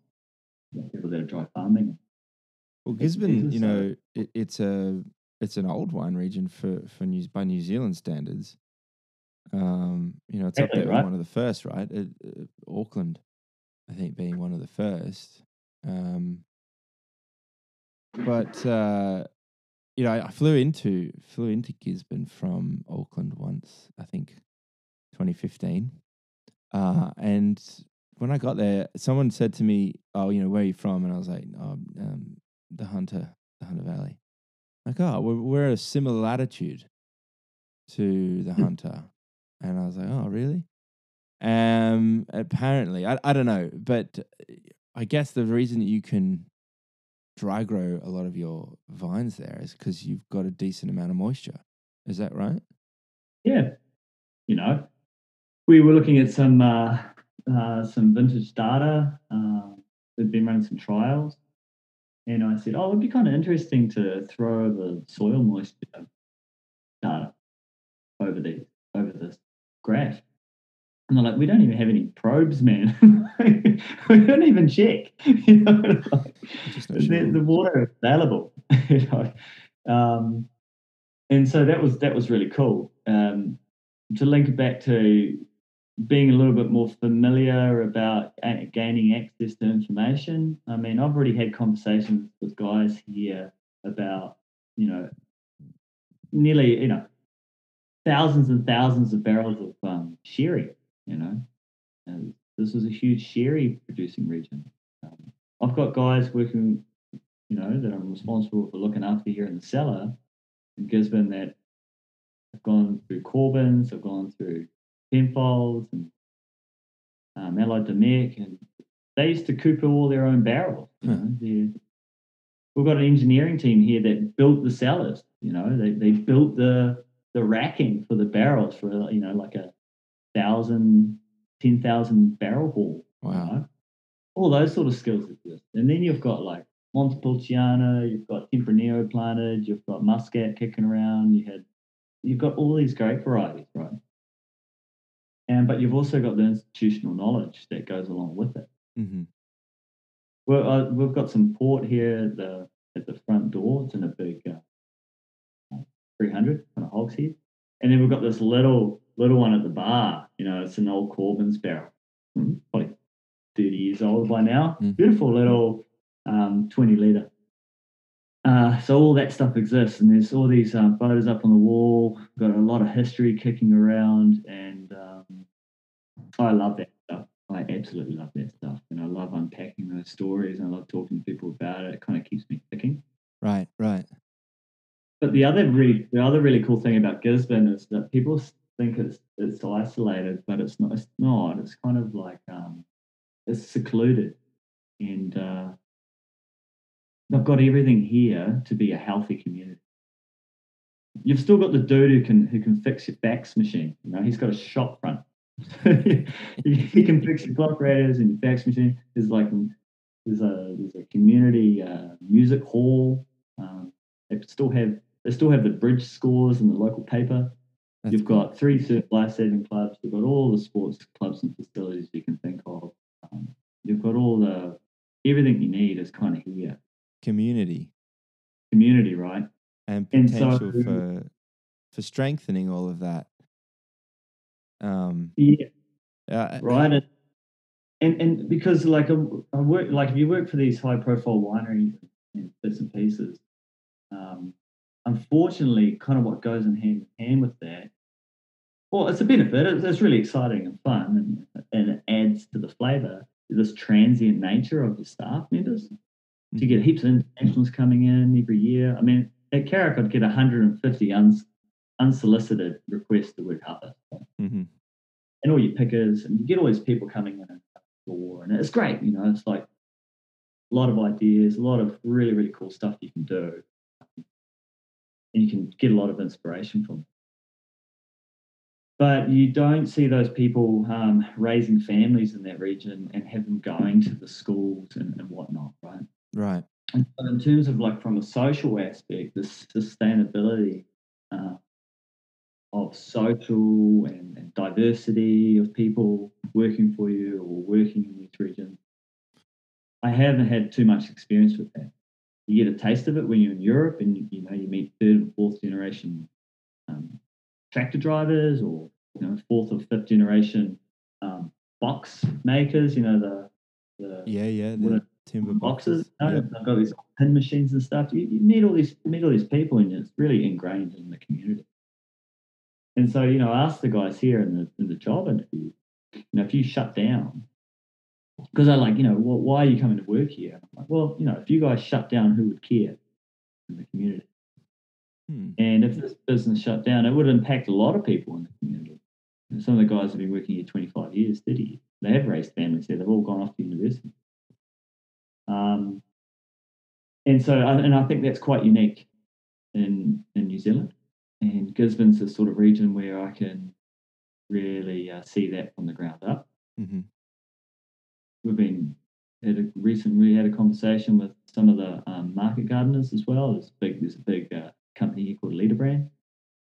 People that are dry farming. Well, Gisborne, you know, it, it's a it's an old wine region for for New by New Zealand standards. Um, you know, it's up there right. one of the first, right? Uh, uh, Auckland, I think, being one of the first. Um, but uh, you know, I, I flew into flew into Gisborne from Auckland once, I think, 2015. Uh, and when I got there, someone said to me, "Oh, you know, where are you from?" And I was like, oh, um, "The Hunter, the Hunter Valley." Like, oh, we're, we're at a similar latitude to the Hmm. Hunter, and I was like, "Oh, really?" Um, apparently, I I don't know, but uh, I guess the reason that you can dry grow a lot of your vines there is because you've got a decent amount of moisture. Is that right? Yeah, you know, we were looking at some uh, uh, some vintage data. Uh, we've been running some trials, and I said, "Oh, it'd be kind of interesting to throw the soil moisture data over the over this graph." And they're like, we don't even have any probes, man. we don't even check. You know, like, the, the water is available. you know. Um, and so that was that was really cool. Um, to link it back to being a little bit more familiar about gaining access to information. I mean, I've already had conversations with guys here about, you know, nearly, you know, thousands and thousands of barrels of um, sherry, you know. And this is a huge sherry producing region. Um, I've got guys working, you know, that I'm responsible for looking after here in the cellar in Gisborne that have gone through Corbans, have gone through Penfolds and um, Allied Domecq, and they used to cooper all their own barrels. You know, we've got an engineering team here that built the cellars. You know, they they built the the racking for the barrels for you know like a thousand, ten thousand barrel haul. you Wow. know. All those sort of skills exist, and then you've got like Montepulciano, you've got Tempranillo planted, you've got Muscat kicking around. You had you've got all these great varieties? And but you've also got the institutional knowledge that goes along with it. hmm Well, uh, we've got some port here at the at the front door. It's in a big uh, 300 kind of hogshead, and then we've got this little little one at the bar. You know, it's an old Corbans barrel, Hmm, probably 30 years old by now. Mm. Beautiful little um, 20 liter. Uh, so all that stuff exists, and there's all these uh, photos up on the wall. Got a lot of history kicking around, and um, I love that stuff. I absolutely love that stuff, and I love unpacking those stories, and I love talking to people about it. It kind of keeps me thinking. Right, right. But the other really, the other really cool thing about Gisborne is that people think it's it's isolated, but it's not. It's not. It's kind of like um, it's secluded, and uh, they've got everything here to be a healthy community. You've still got the dude who can who can fix your fax machine. You know, he's got a shop front. he can fix your clock radios and your fax machine. There's like there's a there's a community uh, music hall. Um, they still have they still have the bridge scores in the local paper. That's You've cool. got three life saving clubs. You've got all the sports clubs and facilities you can think of. Um, you've got all the everything you need is kind of here. community Community, right? and And so- potential for for strengthening all of that. Um, Yeah, uh, right. And and, and because like I, I work like if you work for these high profile wineries and bits and pieces, um, unfortunately, kind of what goes in hand in hand with that. Well, it's a benefit. It's, it's really exciting and fun, and, and it adds to the flavour. This transient nature of the staff members. So you get heaps of internationals coming in every year. I mean, at Carrick, I'd get 150 uns, unsolicited requests to work harvest. mhm. and all your pickers, and you get all these people coming in and door, and it's great. You know, it's like a lot of ideas, a lot of really, really cool stuff you can do, and you can get a lot of inspiration from. it. But you don't see those people um, raising families in that region and have them going to the schools and, and whatnot, right? Right. And so in terms of like from a social aspect, the sustainability uh, of social and, and diversity of people working for you or working in this region. I haven't had too much experience with that. You get a taste of it when you're in Europe, and you, you know you meet third and fourth generation um, tractor drivers, or you know fourth or fifth generation um, box makers. You know the the Yeah, yeah. The timber boxes. boxes. Yep. They've got these pin machines and stuff. You, you meet all these meet all these people, and it's really ingrained in the community. And so, you know, I asked the guys here in the in the job interview, you know, if you shut down, because they're like, you know, well, why are you coming to work here? I'm like, well, you know, if you guys shut down, who would care in the community? Hmm. And if this business shut down, it would impact a lot of people in the community. And some of the guys have been working here 25 years, 30 years. They have raised families here. They've all gone off to university. Um, and so, and I think that's quite unique in in New Zealand. And Gisborne's the sort of region where I can really uh, see that from the ground up. Mhm. We've been had a recent recently had a conversation with some of the um, market gardeners as well. There's big there's a big uh, company here called LeaderBrand,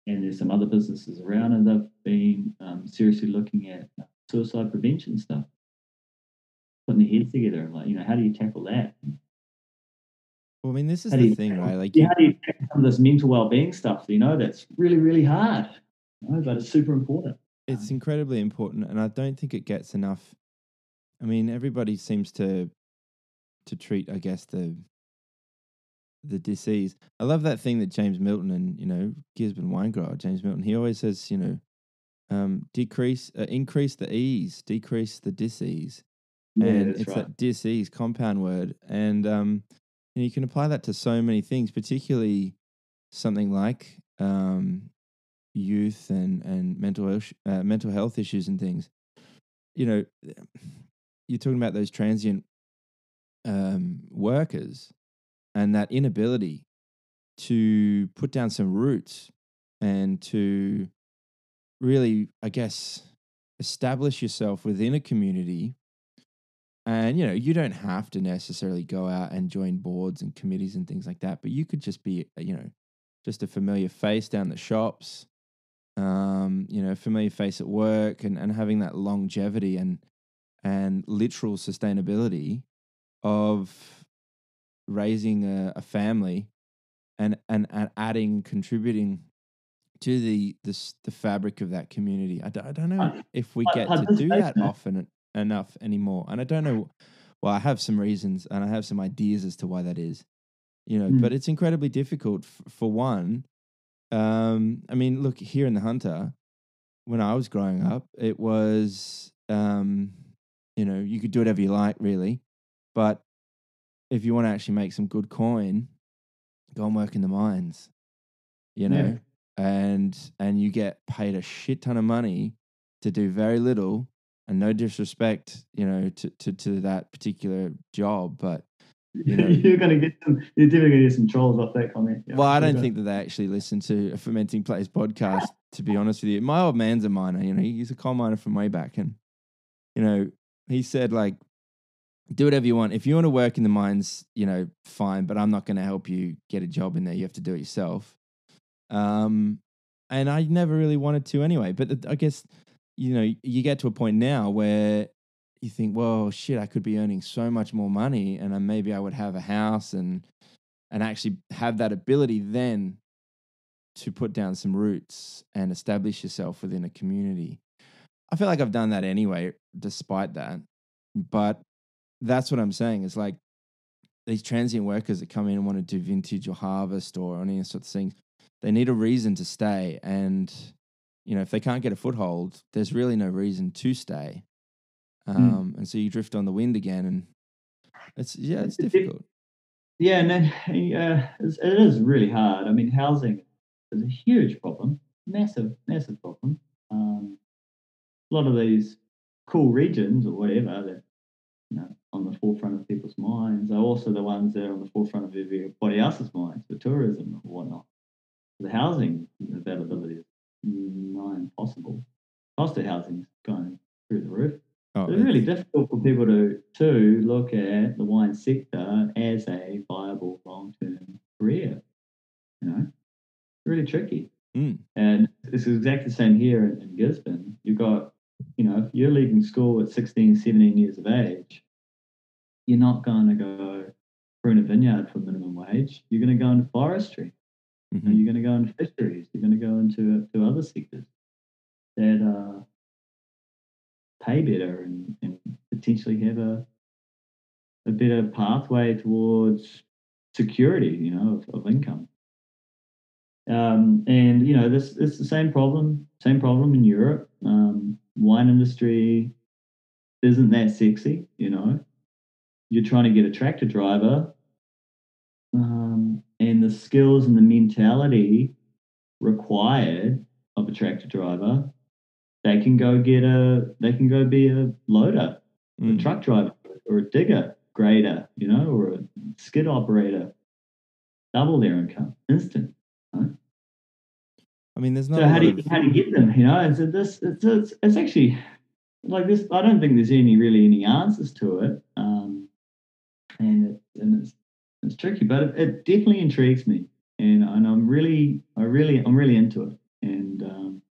and there's some other businesses around, and they've been um, seriously looking at suicide prevention stuff. Putting their heads together and like, you know, how do you tackle that? Well, I mean, this is How the you thing, right? Like, Yeah, you- how do you tackle some of this mental well-being stuff? You know, that's really, really hard. You know, but it's super important. it's incredibly important, and I don't think it gets enough. I mean, everybody seems to to treat, I guess, the the disease. I love that thing that James Millton and you know Gisborne wine grower James Millton. He always says, you know, um, decrease, uh, increase the ease, decrease the disease. and that's it's right. that disease compound word and um and you can apply that to so many things particularly something like um youth and and mental health uh, mental health issues and things. You know you're talking about those transient um workers and that inability to put down some roots and to really i guess establish yourself within a community and you know, you don't have to necessarily go out and join boards and committees and things like that, but you could just be, uh, you know, just a familiar face down the shops, um, you know, familiar face at work, and and having that longevity and and literal sustainability of raising a, a family and, and and adding contributing to the the the fabric of that community. I don't, I don't know if we get to do that often en- enough anymore, and I don't know. Well, I have some reasons and I have some ideas as to why that is. You know, Mm. but it's incredibly difficult f- for one. Um, I mean, look here in the Hunter, when I was growing up, it was, um, you know, you could do whatever you like, really, but if you want to actually make some good coin, go and work in the mines. You know, Yeah. and and you get paid a shit ton of money to do very little and no disrespect you know to to, to that particular job but you know- you're going to get some. You're definitely going to get some trolls off that comment. Yeah, well i don't think that they actually listen to a fermenting place podcast to be honest with you my old man's a miner you know he's a coal miner from way back and you know he said like do whatever you want if you want to work in the mines you know fine but i'm not going to help you get a job in there you have to do it yourself um and i never really wanted to anyway but th- i guess you know you get to a point now where you think well shit i could be earning so much more money and then maybe i would have a house and and actually have that ability then to put down some roots and establish yourself within a community. I feel like i've done that anyway despite that but that's what i'm saying is like these transient workers that come in and want to do vintage or harvest or any sort of things they need a reason to stay and you know if they can't get a foothold there's really no reason to stay um, and so you drift on the wind again and it's yeah it's difficult Yeah, no, uh, it's, it is really hard. I mean, housing is a huge problem, massive, massive problem. Um, a lot of these cool regions or whatever that you know on the forefront of people's minds are also the ones that are on the forefront of everybody else's minds for tourism or whatnot. The housing availability is nigh impossible. Cost of housing is going through the roof. oh, It's really difficult for people to to look at the wine sector as a viable long term career. You know, really tricky. Mm. And it's exactly the same here in, in Gisborne. You've got, you know, if you're leaving school at 16, 17 years of age, you're not going to go prune a vineyard for minimum wage. You're going to go into forestry. Mhm. You're going to go into fisheries. You're going to go into to other sectors that uh, pay better and, and potentially have a a better pathway towards security, you know, of, of income. Um, and you know, this it's the same problem, same problem in Europe. Um, wine industry isn't that sexy, you know. You're trying to get a tractor driver, skills and the mentality required of a tractor driver, they can go get a, they can go be a loader, a Mm. truck driver, or a digger, grader, you know, or a skid operator. Double their income, instant. I mean, there's not. So how do you of- how do you get them? You know, and so this it's, it's it's actually like this. I don't think there's any really any answers to it, um, and it, and it's it's tricky, but it, it definitely intrigues me, and and I'm really I really I'm really into it, and um,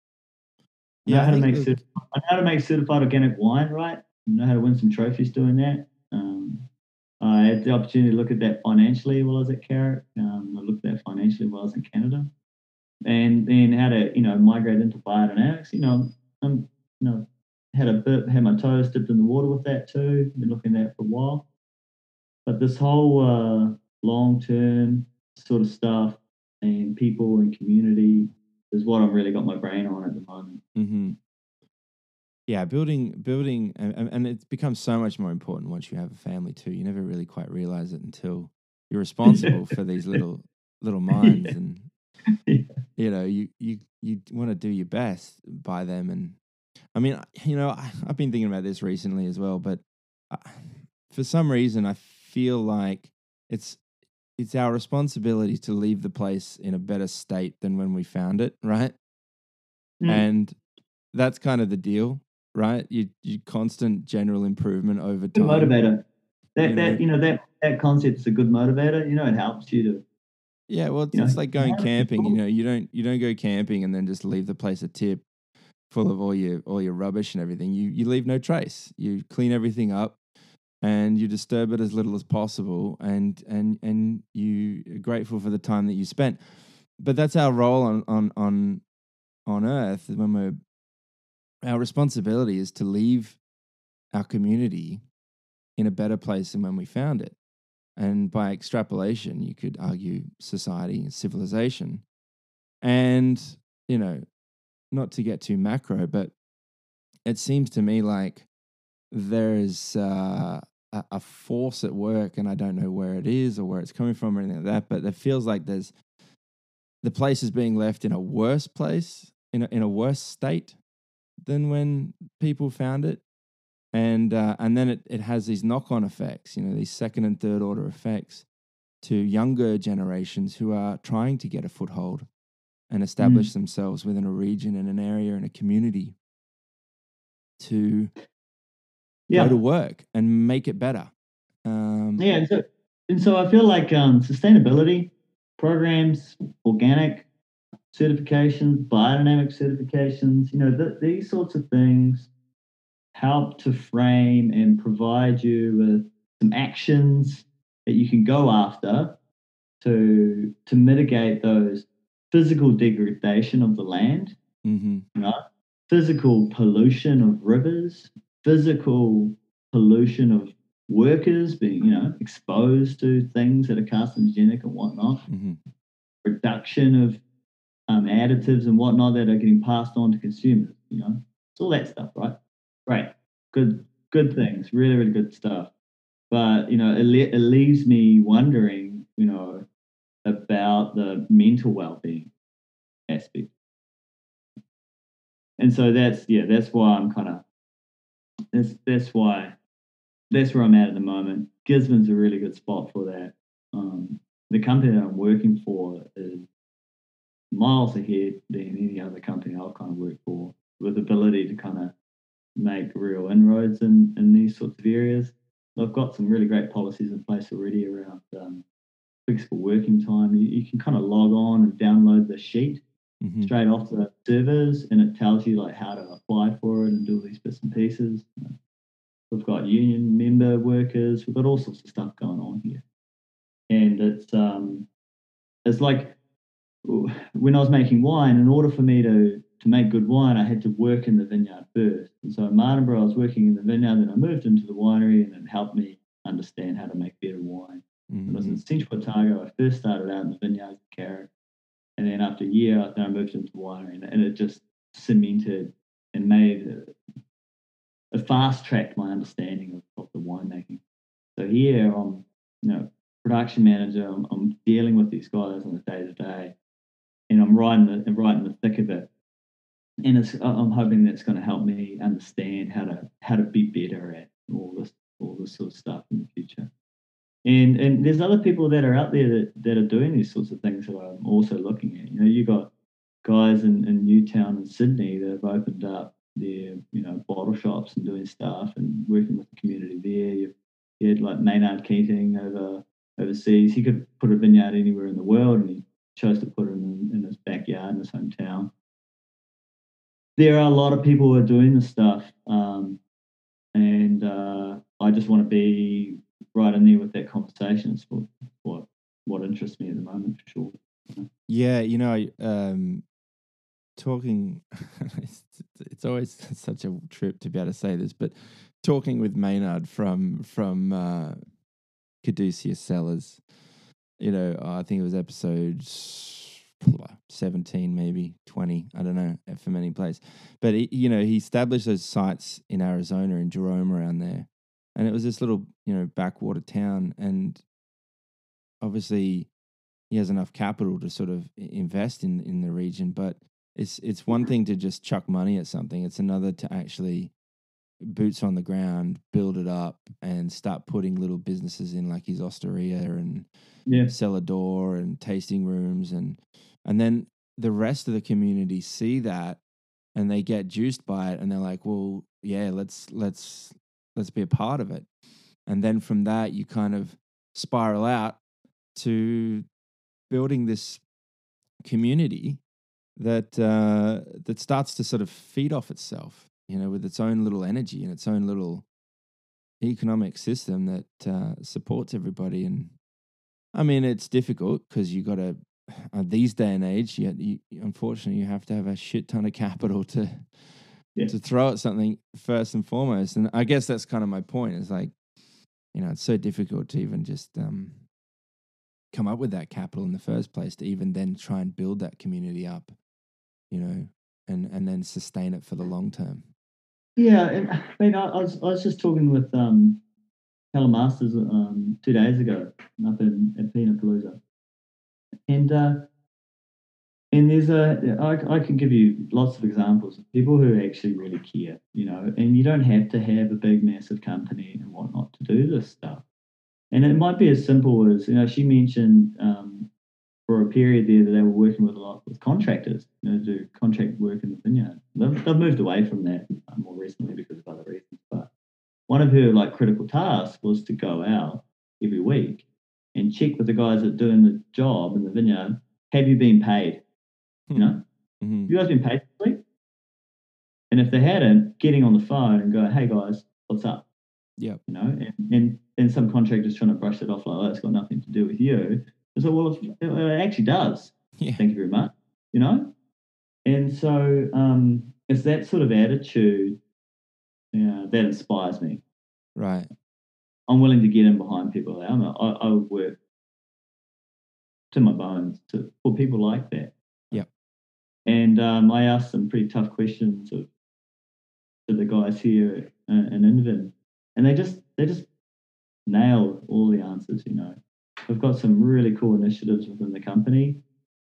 I know Yeah, how to make that- certi- I know how to make certified organic wine, right? I know how to win some trophies doing that. Um, I had the opportunity to look at that financially while I was at Carrick. Um, I looked at that financially while I was in Canada, and then how to you know migrate into biodynamics. You know, I'm you know had a bit had my toes dipped in the water with that too. Been looking at that for a while, but this whole uh, long term sort of stuff and people and community is what I've really got my brain on at the moment. hmm Yeah, building, building, and, and- and it's become so much more important once you have a family too. You never really quite realize it until you're responsible for these little little minds, Yeah. and Yeah. you know, you you you want to do your best by them. And I mean, you know, I, I've been thinking about this recently as well, but I, for some reason, I feel like it's it's our responsibility to leave the place in a better state than when we found it, right? Mm. and that's kind of the deal, right? You you constant general improvement over time. good motivator. That You know. that you know that that concept's a good motivator. You know, it helps you to. Yeah, well, it's, know, it's like going camping. You know, you don't you don't go camping and then just leave the place a tip full of all your all your rubbish and everything. You you leave no trace. You clean everything up and you disturb it as little as possible and and and you are grateful for the time that you spent. But that's our role on on on on earth when we're our responsibility is to leave our community in a better place than when we found it. And by extrapolation, you could argue society and civilization. And, you know, not to get too macro, but it seems to me like there's uh, a, a force at work, and I don't know where it is or where it's coming from or anything like that, but it feels like there's the place is being left in a worse place, in a, in a worse state than when people found it. And uh, and then it, it has these knock-on effects you know these second and third order effects to younger generations who are trying to get a foothold and establish themselves within a region and an area and a community to Yeah, go to work and make it better um, yeah. And so, and so I feel like um, sustainability programs, organic certifications, biodynamic certifications. You know, th- these sorts of things help to frame and provide you with some actions that you can go after to to mitigate those physical degradation of the land mhm, you know, physical pollution of rivers, physical pollution of workers being, you know, exposed to things that are carcinogenic and whatnot, mhm, reduction of um, additives and whatnot that are getting passed on to consumers. You know, it's all that stuff, right? Great, good, good things, really, really good stuff. But you know, it, le- it leaves me wondering, you know, about the mental well-being aspect. And so that's yeah, that's why I'm kind of that's that's why that's where I'm at at the moment. Gisborne's a really good spot for that. Um, the company that I'm working for is miles ahead than any other company I've kind of worked for, with ability to kind of make real inroads in, in these sorts of areas. They've got some really great policies in place already around um, flexible working time. You, you can kind of log on and download the sheet mhm, straight off the servers and it tells you like how to apply for it and do all these bits and pieces. We've got union member workers, we've got all sorts of stuff going on here. And it's um it's like when I was making wine, in order for me to to make good wine, I had to work in the vineyard first. And so in Martinborough, I was working in the vineyard, then I moved into the winery and it helped me understand how to make better wine. When I was in Central Otago, I first started out in the vineyard with Carrick. And then after a year, then I moved into winery and, it just cemented and made it fast tracked my understanding of, of the winemaking. So here I'm, you know, production manager, I'm, I'm dealing with these guys on a day to day and I'm right in the, right in the thick of it. And I'm hoping that's going to help me understand how to how to be better at all this all this sort of stuff in the future. And and there's other people that are out there that, that are doing these sorts of things that I'm also looking at. You know, you got guys in, in Newtown and Sydney that have opened up their, you know, bottle shops and doing stuff and working with the community there. You, you had like Maynard Keenan over overseas. He could put a vineyard anywhere in the world and he chose to put it in, in his backyard in his hometown. there are a lot of people who are doing this stuff, um, and uh, I just want to be right in there with that conversation. It's what what, what interests me at the moment for sure. Yeah, you know, um, talking. it's, it's always such a trip to be able to say this, but talking with Maynard from from uh, Caduceus Cellars. you know, I think it was episode 17 maybe 20 i don't know for many place but he, you know he established those sites in arizona in jerome around there and it was this little you know backwater town and obviously he has enough capital to sort of invest in in the region but it's it's one mm-hmm. thing to just chuck money at something it's another to actually boots on the ground build it up and start putting little businesses in like his osteria and Yeah. cellar door and tasting rooms and and then the rest of the community see that and they get juiced by it and they're like well yeah let's let's let's be a part of it. And then from that you kind of spiral out to building this community that uh, that starts to sort of feed off itself you know with its own little energy and its own little economic system that uh, supports everybody. And i mean it's difficult because you got to uh, these day and age you, you unfortunately you have to have a shit ton of capital to Yeah. to throw at something first and foremost and i guess that's kind of my point is like you know it's so difficult to even just um come up with that capital in the first place to even then try and build that community up you know and and then sustain it for the long term Yeah, and, I mean, I, I was I was just talking with um, Helen Masters um, two days ago up in at Pinot Palooza, and uh, and there's a I, I can give you lots of examples of people who actually really care, you know, and you don't have to have a big massive company and whatnot to do this stuff, and it might be as simple as you know she mentioned um, for a period there that they were working with a lot with contractors, you know, do contract work in the vineyard. They've, they've moved away from that more recently because of other reasons. But one of her like critical tasks was to go out every week and check with the guys that are doing the job in the vineyard. Have you been paid? You know, hmm you guys been paid this week? And if they hadn't, getting on the phone and going, "Hey guys, what's up?" Yeah. You know, and and, and some contractors trying to brush it off like, "Oh, it's got nothing to do with you." I said, "Well, it, it actually does." yeah thank you very much you know and so um it's that sort of attitude yeah that inspires me right i'm willing to get in behind people I'm a, I, I would work to my bones to for people like that. And um, i asked some pretty tough questions of to the guys here uh, in Indevin, and they just they just nailed all the answers you know we've got some really cool initiatives within the company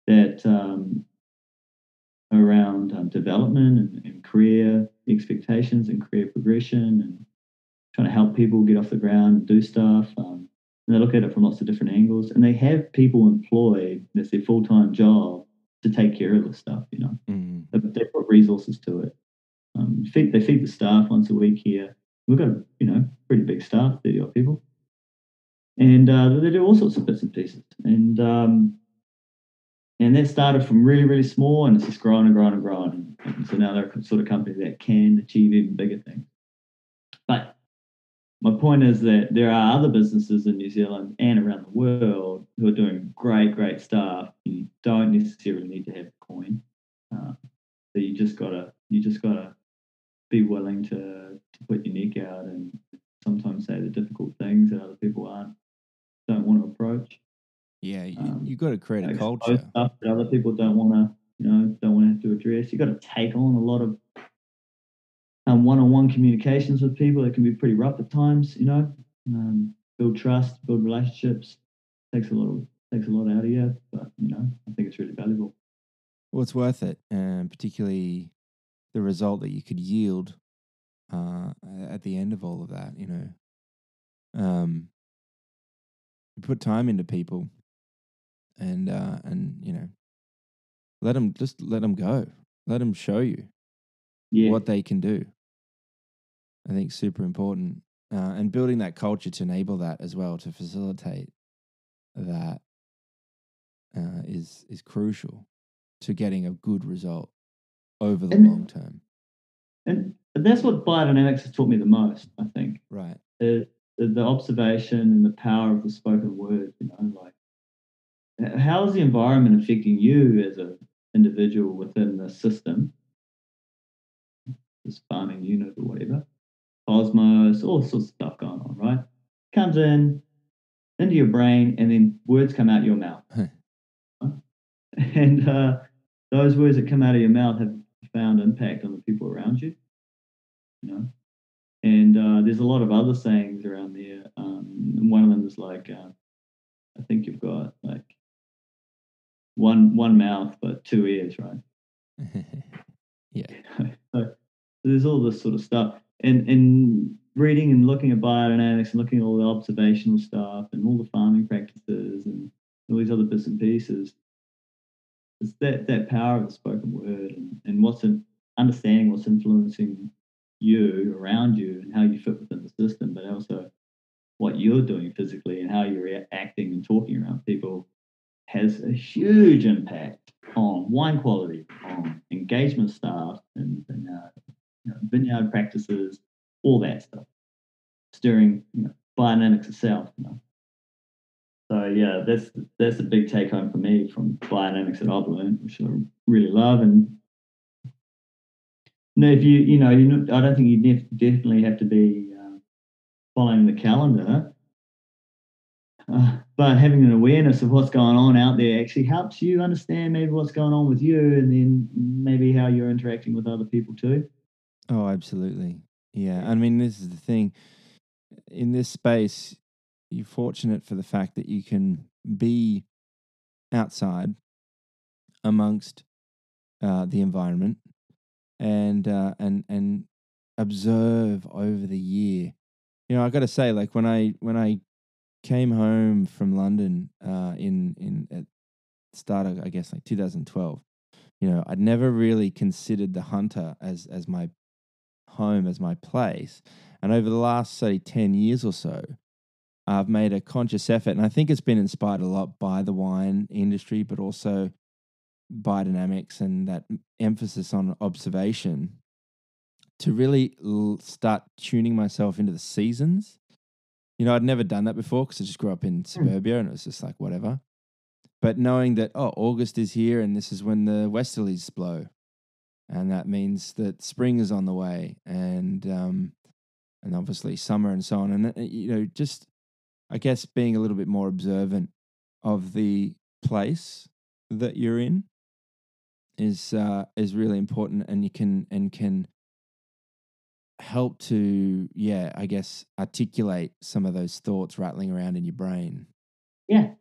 that um, around um, development and, and career expectations and career progression and trying to help people get off the ground and do stuff. Um, and they look at it from lots of different angles, and they have people employed that's their full time job to take care of the stuff. You know, mm they, they put resources to it. Um, feed, they feed the staff once a week here. We've got you know pretty big staff, thirty odd people, and uh, they do all sorts of bits and pieces. And um, and that started from really really small, and it's just growing and growing and growing. And so now they're a sort of company that can achieve even bigger things. My point is that there are other businesses in New Zealand and around the world who are doing great, great stuff. You don't necessarily need to have a coin. Uh, so you just gotta, you just gotta be willing to, to put your neck out and sometimes say the difficult things that other people aren't don't want to approach. yeah you, Um, you got to create a culture stuff that other people don't want to, you know, don't want to have to address. You got to take on a lot of um, one-on-one communications with people. It can be pretty rough at times, you know. Um, build trust, build relationships. Takes a lot takes a lot out of you, but you know, I think it's really valuable. Well, it's worth it, and particularly the result that you could yield uh, at the end of all of that. You know, um, you put time into people, and uh, and you know, let them just let them go, let them show you Yeah, what they can do. I think super important, uh, and building that culture to enable that as well to facilitate that uh, is is crucial to getting a good result over the And- long term. And that's what biodynamics has taught me the most, I think. Right. the, the, the observation and the power of the spoken word, you know, like how is the environment affecting you as an individual within the system, this farming unit or whatever, cosmos, all sorts of stuff going on, right? Comes in into your brain and then words come out your mouth. and uh, those words that come out of your mouth have profound impact on the people around you, you know? And uh, there's a lot of other sayings around there. Um, and one of them is like, uh, I think you've got like one one mouth but two ears, right? yeah. so there's all this sort of stuff. And and reading and looking at biodynamics and looking at all the observational stuff and all the farming practices and all these other bits and pieces. It's that that power of the spoken word and, and what's in, understanding what's influencing you around you and how you fit within the system, but also what you're doing physically and how you're acting and talking around people has a huge impact on wine quality, on engagement staff, and, and uh, you know, vineyard practices, all that stuff. Stirring, you know, biodynamics itself. You know. So yeah, that's that's a big take home for me from biodynamics that I've learned, which I really love. And no, if you you know, you know, I don't think you def- definitely have to be uh, following the calendar. Uh, but having an awareness of what's going on out there actually helps you understand maybe what's going on with you and then maybe how you're interacting with other people too. Oh, absolutely. Yeah. I mean, this is the thing. In this space, you're fortunate for the fact that you can be outside amongst uh, the environment and uh, and and observe over the year. You know, I got to say, like when I when I came home from London uh, in in at start of I guess like 2012. You know, I'd never really considered the Hunter as as my home, as my place, and over the last say 10 years or so, I've made a conscious effort, and I think it's been inspired a lot by the wine industry, but also biodynamics and that emphasis on observation to really l- start tuning myself into the seasons. You know, I'd never done that before because I just grew up in hmm. suburbia and it was just like whatever. But knowing that, oh, August is here and this is when the westerlies blow. And that means that spring is on the way and, um, and obviously summer and so on. And, uh, you know, just, I guess, being a little bit more observant of the place that you're in is uh, is really important, and you can and can help to yeah, I guess articulate some of those thoughts rattling around in your brain. Yeah.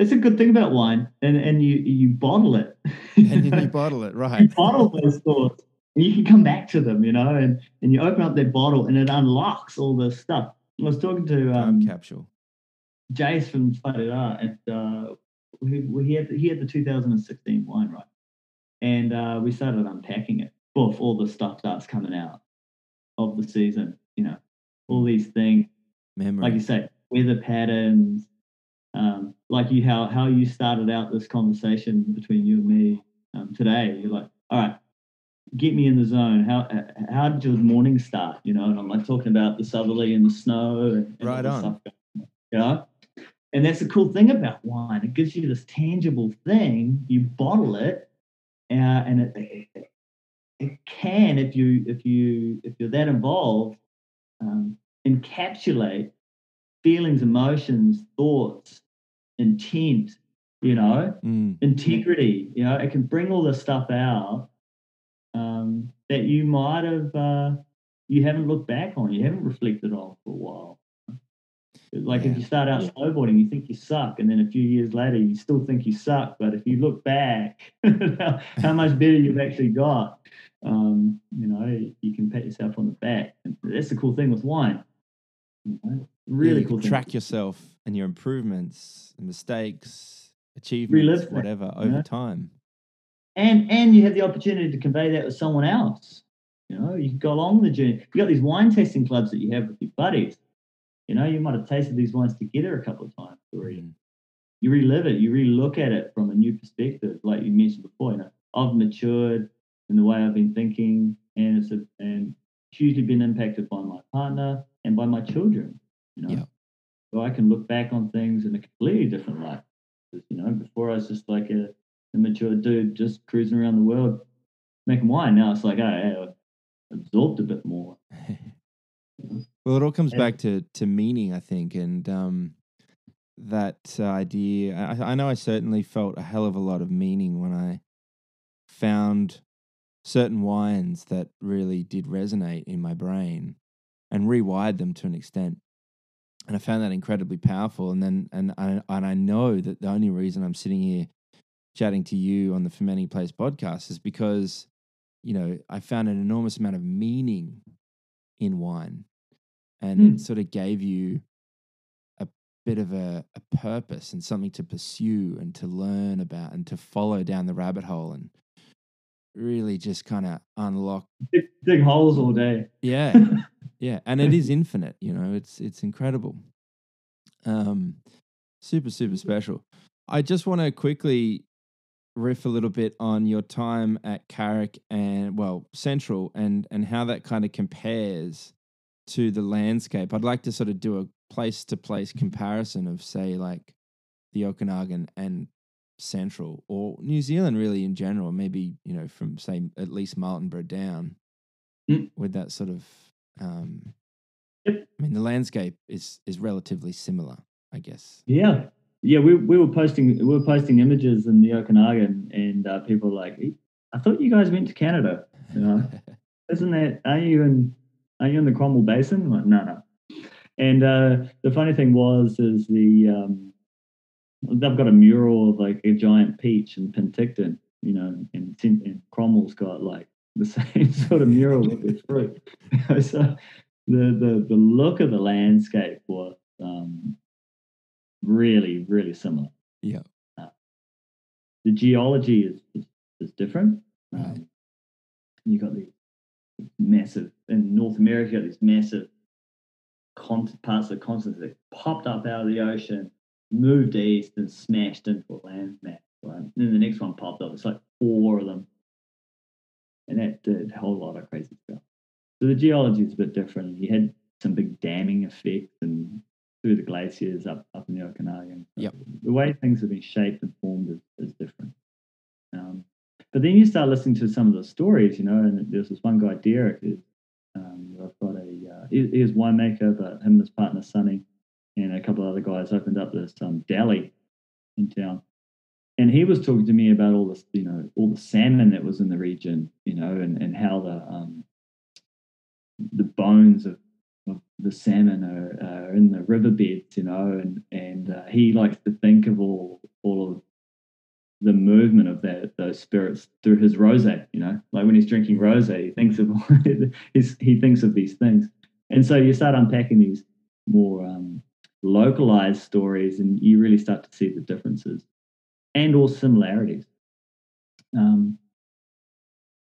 That's a good thing about wine. And and you you bottle it. And then you bottle it, right. you bottle those thoughts and you can come back to them, you know, and, and you open up that bottle and it unlocks all this stuff. I was talking to Time um, capsule. Jace from Wharewa, and uh, he, he, had, he had the 2016 wine, right? And uh, we started unpacking it. Boof, all the stuff starts coming out of the season, you know, all these things, Memory. like you say, weather patterns, um, like you how how you started out this conversation between you and me um, today. You're like, all right, get me in the zone. How how did your morning start? You know, and I'm like talking about the southerly and the snow and, Right on. stuff. You know, and that's the cool thing about wine. It gives you this tangible thing. You bottle it, uh, and it, it it can, if you if you if you're that involved, um, encapsulate feelings, emotions, thoughts, intent. You know, Mm, integrity. You know, it can bring all this stuff out um, that you might have uh, you haven't looked back on, you haven't reflected on for a while. Like Yeah. if you start out Yeah. snowboarding, you think you suck, and then a few years later, you still think you suck. But if you look back, how, how much better you've actually got, um, you know, you can pat yourself on the back. And that's the cool thing with wine. You know, really you cool. can thing. Track yourself and your improvements, mistakes, achievements, Relive that, whatever you over know? time. and and you have the opportunity to convey that with someone else. You know, you go along the journey. You got these wine tasting clubs that you have with your buddies. You know, you might have tasted these wines together a couple of times already. Mm. You relive it. You relook at it from a new perspective, like you mentioned before. You know, I've matured. in the way I've been thinking, and it's a, and hugely been impacted by my partner and by my children. You know, Yeah. so I can look back on things in a completely different light. 'Cause, You know, before I was just like a immature dude just cruising around the world making wine. Now it's like, oh, I've absorbed a bit more. Well, it all comes And- back to to meaning, I think, and um, that idea. I, I know I certainly felt a hell of a lot of meaning when I found certain wines that really did resonate in my brain and rewired them to an extent. And I found that incredibly powerful. And then, and I, and I know that the only reason I'm sitting here chatting to you on the Fermenting Place podcast is because, you know, I found an enormous amount of meaning in wine and Hmm. it sort of gave you a bit of a, a purpose and something to pursue and to learn about and to follow down the rabbit hole and really just kind of unlock Dig, dig holes all day. yeah yeah and it is infinite you know it's it's incredible. Um super super special. I just want to quickly riff a little bit on your time at carrick and well central and and how that kind of compares to the landscape. I'd like to sort of do a place to place comparison of say like the okanagan and central or new zealand really in general maybe you know from say at least martinborough down Mm. with that sort of um Yep. I mean the landscape is is relatively similar, I guess. Yeah, yeah. We, we were posting we were posting images in the Okanagan, and uh, people were like, I thought you guys went to Canada. You know, isn't that? Are you in? Are you in the Cromwell Basin? I'm like, no, no. And uh, the funny thing was, is the um, they've got a mural of like a giant peach in Penticton, you know, and, and Cromwell's got like the same sort of mural the fruit. so the, the the look of the landscape was um, really really similar. Yeah. Uh, the geology is is, is different. Right. Um, you got these massive in North America. You got these massive con- parts of the continent that popped up out of the ocean, moved east, and smashed into a land mass. Right? And then the next one popped up. It's like four of them, and that did a whole lot of crazy stuff. So the geology is a bit different. You had some big damming effects and through the glaciers up up in the Okanagan. So Yep. The way things have been shaped and formed is, is different. Um, but then you start listening to some of the stories, you know, and there's this one guy, Derek, who's um, I've got a uh, he, he was winemaker, but him and his partner Sonny and a couple of other guys opened up this um, deli in town. And he was talking to me about all this, you know, all the salmon that was in the region, you know, and, and how the um, the bones of, of the salmon are, are in the riverbeds, you know, and and uh, he likes to think of all all of the movement of that those spirits through his rosé, you know, like when he's drinking rosé, he thinks of he thinks of these things, and so you start unpacking these more um, localized stories, and you really start to see the differences and or similarities. Um,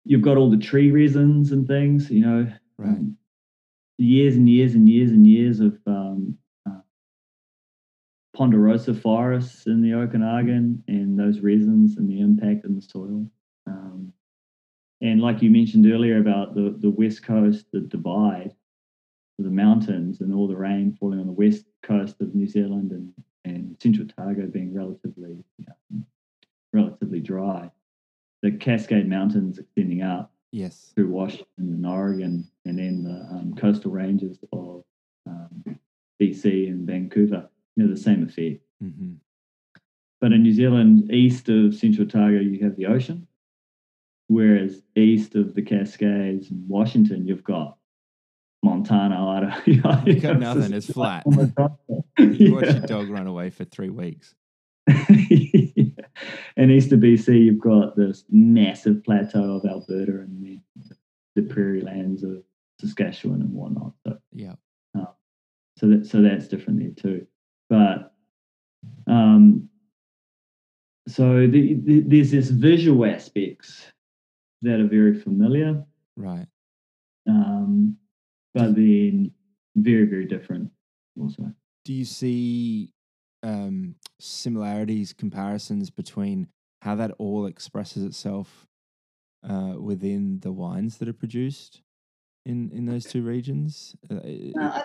you've got all the tree resins and things, you know, Right. um, years and years and years and years of um, uh, ponderosa forests in the Okanagan and those resins and the impact in the soil. Um, and like you mentioned earlier about the, the west coast, the divide, the mountains and all the rain falling on the west coast of New Zealand and, and Central Otago being relatively um, relatively dry. The Cascade Mountains extending out Yes. through Washington and Oregon, and then the um, coastal ranges of um, BC and Vancouver. You know, the same effect. hmm But in New Zealand, east of Central Otago, you have the ocean, whereas east of the Cascades and Washington, you've got Montana, Idaho. You know, You got nothing, it's flat. You watch your dog run away for three weeks. and east of BC, you've got this massive plateau of Alberta and then the prairie lands of Saskatchewan and whatnot. So, Yeah. so that so that's different there too. But um, so the, the, there's this visual aspects that are very familiar, Right. um, but then very very different also. Do you see um, similarities, comparisons between how that all expresses itself uh, within the wines that are produced in in those two regions? Uh, No, I, I-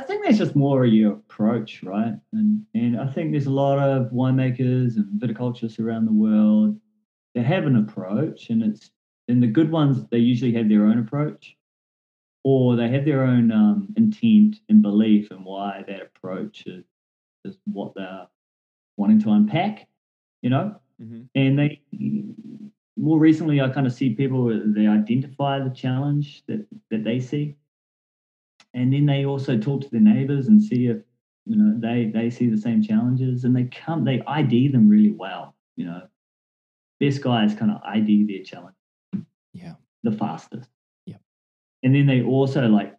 I think that's just more of your approach, right? And and I think there's a lot of winemakers and viticulturists around the world that have an approach, and it's and the good ones they usually have their own approach, or they have their own um, intent and belief and why that approach is is what they're wanting to unpack, you know. Mhm. And they more recently, I kind of see people they identify the challenge that that they see, and then they also talk to their neighbors and see if you know they they see the same challenges, and they come they ID them really well. You know, best guys kind of ID their challenge Yeah. the fastest. And then they also like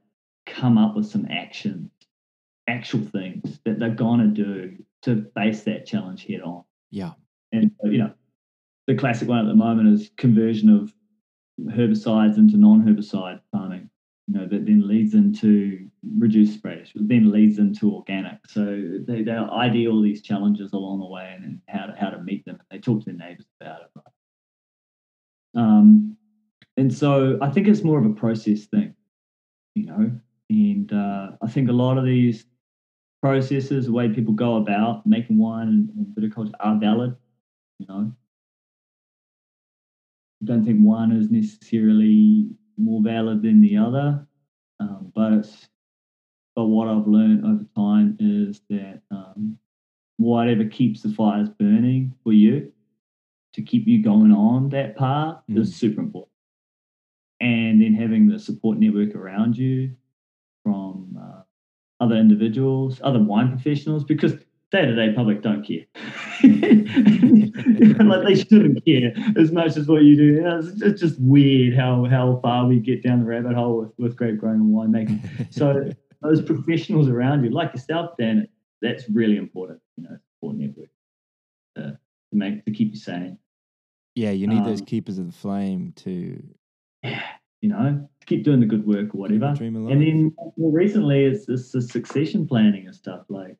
come up with some actions, actual things that they're gonna do to face that challenge head on. Yeah. And uh, you know, the classic one at the moment is conversion of herbicides into non-herbicide farming. You know, that then leads into reduced sprays, which then leads into organic. So they they ID all these challenges along the way and, and how to how to meet them. They talk to their neighbors about it. Right? Um, and so I think it's more of a process thing, you know. And uh, I think a lot of these processes, the way people go about making wine and, and viticulture, are valid. You know, I don't think one is necessarily more valid than the other, um, but it's but what I've learned over time is that um, whatever keeps the fires burning for you to keep you going on that path Mm. is super important. And then having the support network around you from uh, other individuals, other wine professionals, because day to day public don't care. like they shouldn't care as much as what you do. It's, just weird how how far we get down the rabbit hole with, with grape growing and winemaking. So those professionals around you, like yourself, Dan, that's really important. You know, support network uh, to make to keep you sane. yeah, you need those Um, keepers of the flame to Yeah, you know, keep doing the good work or whatever. And then more recently, it's it's the succession planning and stuff. Like,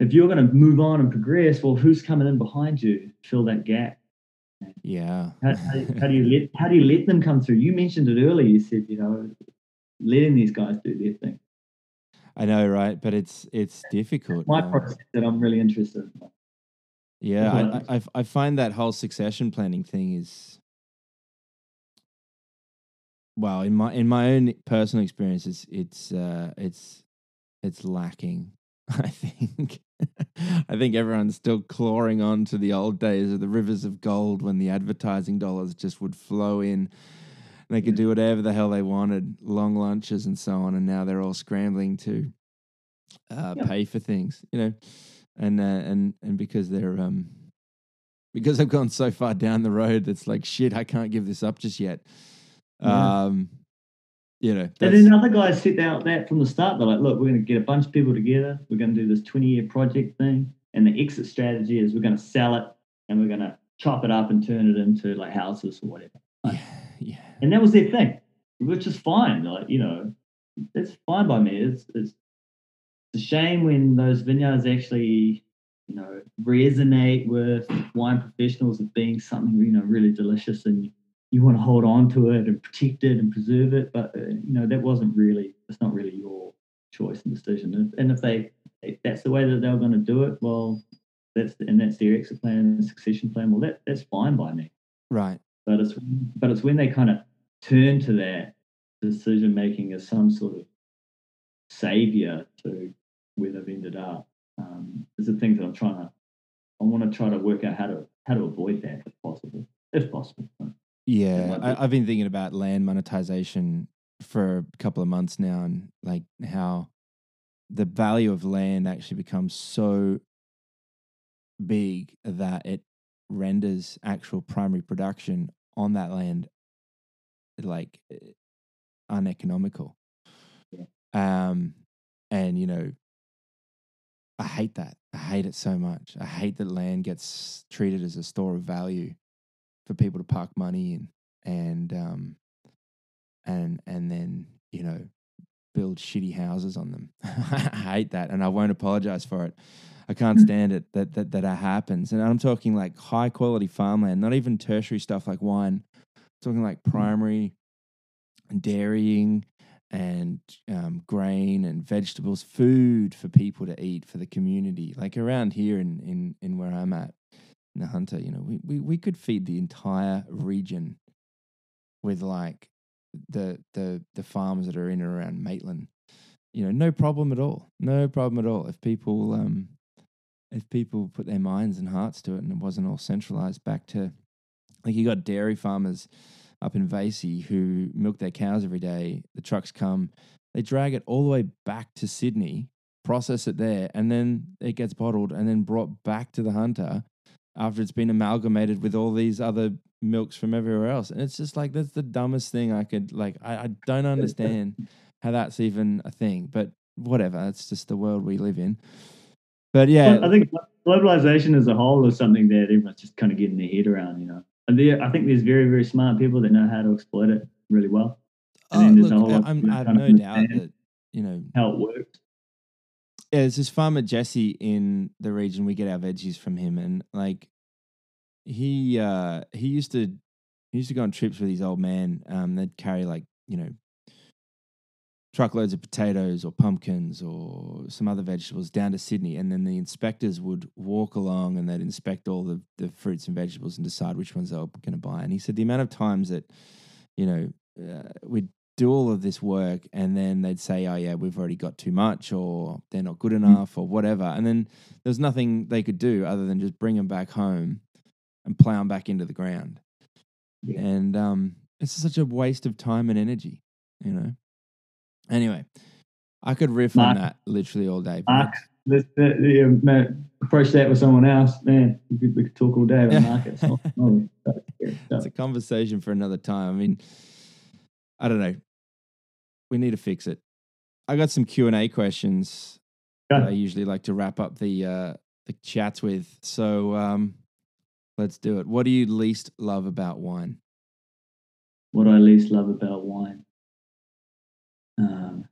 if you're going to move on and progress, well, who's coming in behind you to fill that gap? yeah. How, how, how do you let how do you let them come through? You mentioned it earlier. You said you know, letting these guys do their thing. I know, right? But it's it's difficult. My process that I'm really interested in. Yeah, That's what I, I, I- I find that whole succession planning thing is, well, in my in my own personal experience, it's it's uh, it's it's lacking. I think I think everyone's still clawing on to the old days of the rivers of gold when the advertising dollars just would flow in. They could do whatever the hell they wanted, long lunches and so on, and now they're all scrambling to uh, Yeah. pay for things, you know, and uh, and and because they're um because I've gone so far down the road, that's like shit. I can't give this up just yet. Yeah. Um, you know, And that's- then other guys set out that from the start. They're like, look, we're going to get a bunch of people together. We're going to do this 20 year project thing. And the exit strategy is we're going to sell it and we're going to chop it up and turn it into like houses or whatever. yeah, yeah, And that was their thing, which is fine. Like, you know, it's fine by me. It's, it's, it's a shame when those vineyards actually, you know, resonate with wine professionals as being something, you know, really delicious and you, want to hold on to it and protect it and preserve it. But, uh, you know, that wasn't really, it's not really your choice and decision. And, if they, if that's the way that they were going to do it, well, that's, and that's their exit plan and succession plan, well, that, that's fine by me right. but it's but it's when they kind of turn to that decision making as some sort of savior to where they've ended up. Um, is the things that I'm trying to. I want to try to work out how to how to avoid that if possible, if possible. Yeah, I, I've been thinking about land monetization for a couple of months now, and like how the value of land actually becomes so big that it renders actual primary production on that land like eh, uneconomical. Um, and you know, I hate that. I hate it so much. I hate that land gets treated as a store of value for people to park money in, and um, and and then you know, build shitty houses on them. I hate that, and I won't apologize for it. I can't stand it that that that happens. And I'm talking like high quality farmland, not even tertiary stuff like wine. I'm talking like primary dairying and um, grain and vegetables, food for people to eat for the community. Like around here in in in where I'm at the Hunter, you know, we we, we could feed the entire region with like the the the farms that are in and around Maitland. You know, no problem at all. No problem at all. If people um if people put their minds and hearts to it and it wasn't all centralized back to like you got dairy farmers up in Vacy who milk their cows every day. The trucks come, they drag it all the way back to Sydney, process it there, and then it gets bottled and then brought back to the hunter after it's been amalgamated with all these other milks from everywhere else. And it's just like that's the dumbest thing I could like. I, I don't understand how that's even a thing, but whatever. That's just the world we live in. But yeah, I think globalization as a whole is something that everyone's just kind of getting their head around. You know, and there, I think there's very very smart people that know how to exploit it really well. And oh, look, I'm, I have no doubt that you know how it works. Yeah, there's this farmer Jesse in the region. We get our veggies from him, and like he uh he used to he used to go on trips with his old man. Um, they'd carry like you know truckloads of potatoes or pumpkins or some other vegetables down to Sydney, and then the inspectors would walk along and they'd inspect all the, the fruits and vegetables and decide which ones they were going to buy. And he said the amount of times that you know uh, we'd do all of this work and then they'd say, "Oh yeah, we've already got too much," or "They're not good mm. enough," or whatever, and then there's nothing they could do other than just bring them back home and plow them back into the ground. Yeah. And um, it's such a waste of time and energy, you know. Anyway, I could riff Mark, on that literally all day. Mark, let's uh, man, approach that with someone else, man. We could, we could talk all day about markets. oh, oh, it's a conversation for another time. I mean, I don't know. We need to fix it. I got some Q and A questions that I usually like to wrap up the uh, the chats with. So um, let's do it. What do you least love about wine? What I least love about wine? Um,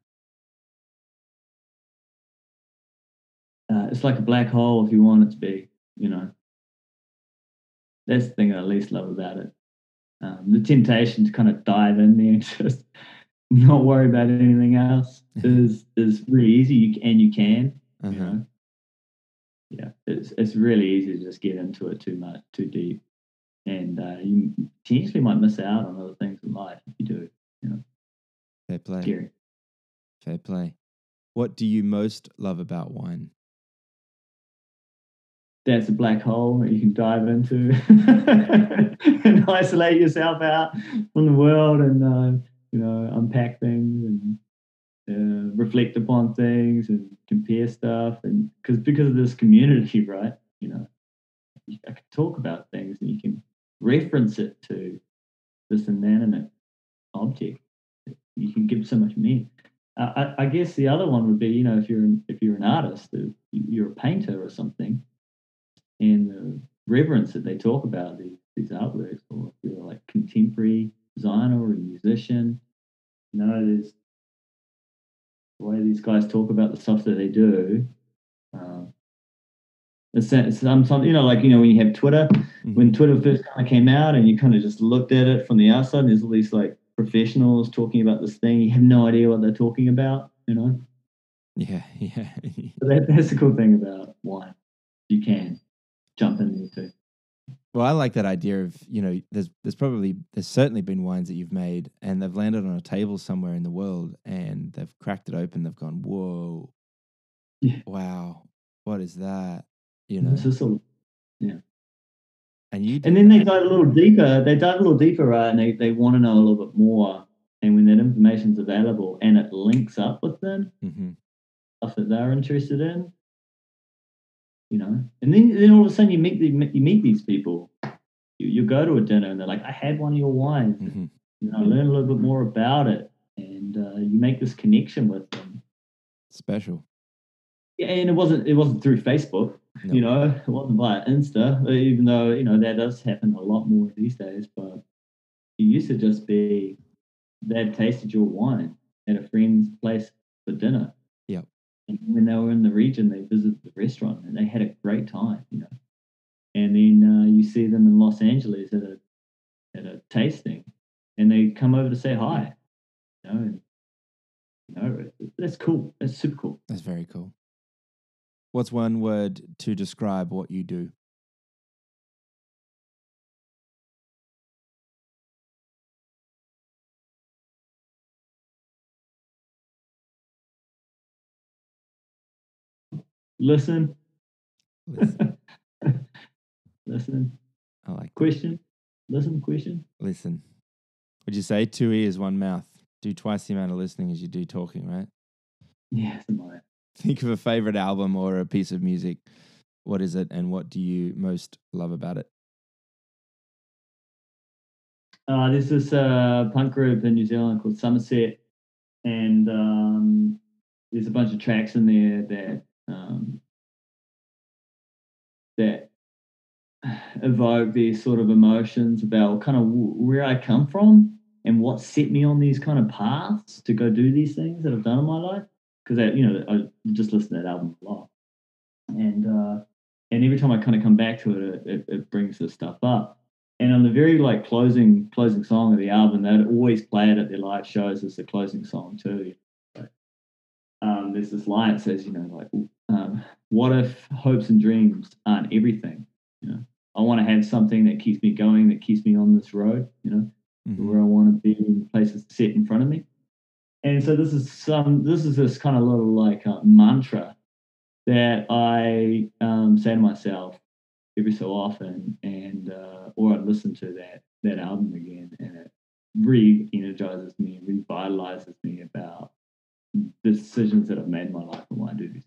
uh, it's like a black hole if you want it to be, you know. That's the thing I least love about it. Um, the temptation to kind of dive in there and just not worry about anything else is is really easy, you, and you can, uh-huh. you know. Yeah, it's it's really easy to just get into it too much, too deep, and uh, you potentially might miss out on other things in life if you do. You know, fair play. Scary. Fair play. What do you most love about wine? That's a black hole that you can dive into and isolate yourself out from the world and uh, you know unpack things and uh, reflect upon things and compare stuff and because because of this community, right? You know, I can talk about things and you can reference it to this inanimate object. You can give so much meaning. I, I, guess the other one would be, you know, if you're an, if you're an artist, if you're a painter or something, and the reverence that they talk about these these artworks, or if you're like contemporary designer or a musician, you know, there's the way these guys talk about the stuff that they do. Um, it's, it's some, some, you know, like you know, when you have Twitter, mm-hmm. when Twitter first kind of came out, and you kind of just looked at it from the outside, and there's all these like professionals talking about this thing. You have no idea what they're talking about, you know? Yeah, yeah. that, that's the cool thing about wine. You can jump in there too. Well, I like that idea of, you know, there's there's probably there's certainly been wines that you've made and they've landed on a table somewhere in the world and they've cracked it open, they've gone, Whoa, yeah. wow, what is that? You know. This is a, yeah. And you and then they dive a little deeper. They dive a little deeper, right? And they, they want to know a little bit more. And when that information's available and it links up with them, mm-hmm. stuff that they're interested in, you know. And then then all of a sudden you meet the, you meet these people. You, you go to a dinner and they're like, I had one of your wines. Mm-hmm. You know, I learn a little bit more about it, and uh, you make this connection with them. Special. Yeah, and it wasn't it wasn't through Facebook. No. You know, it wasn't via Insta, even though, you know, that does happen a lot more these days. But it used to just be they'd tasted your wine at a friend's place for dinner. And when they were in the region, they visited the restaurant and they had a great time, you know. And then uh, you see them in Los Angeles at a at a tasting, and they come over to say hi, you know. And, you know, that's cool. That's super cool. That's very cool. What's one word to describe what you do? Listen, Listen. listen. I like Question. Listen. Question. listen. Would you say two ears, one mouth? Do twice the amount of listening as you do talking, right? Yeah, something like. Think of a favorite album or a piece of music. What is it, and what do you most love about it? Uh, there's this uh, punk group in New Zealand called Sommerset, and um, there's a bunch of tracks in there that um, that evoke these sort of emotions about kind of where I come from and what set me on these kind of paths to go do these things that I've done in my life. Because you know, I just listen to that album a lot, and uh, and every time I kind of come back to it, it, it, brings this stuff up. And on the very like closing closing song of the album, they'd always play it at their live shows as the closing song too. Um, there's this line that says, you know, like, um, what if hopes and dreams aren't everything? You know, I want to have something that keeps me going, that keeps me on this road. You know, Mhm. where I want to be, in places set in front of me. And so this is some, this is this kind of little like uh, mantra that I um, say to myself every so often, and uh, or I listen to that that album again, and it re-energizes me, revitalizes me about the decisions that I've made in my life and why I do these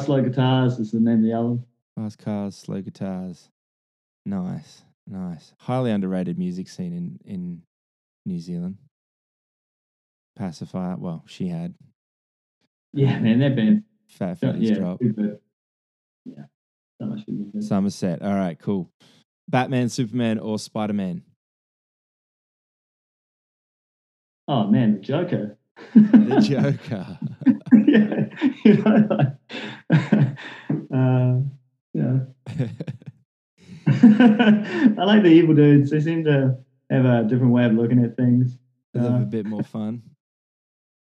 Cars, Slow Guitars is the name of the album. Fast cars, slow guitars. Nice, nice. Highly underrated music scene in in New Zealand. Pacifier. Well, Shihad Yeah, man, that band. Fat Freddy's Yeah, drop. good. yeah, so much good music. Sommerset. All right, cool. Batman, Superman, or Spider Man? Oh man, the Joker. The Joker. yeah, you know, like, uh, yeah. I like the evil dudes. They seem to have a different way of looking at things. They have Uh, a bit more fun.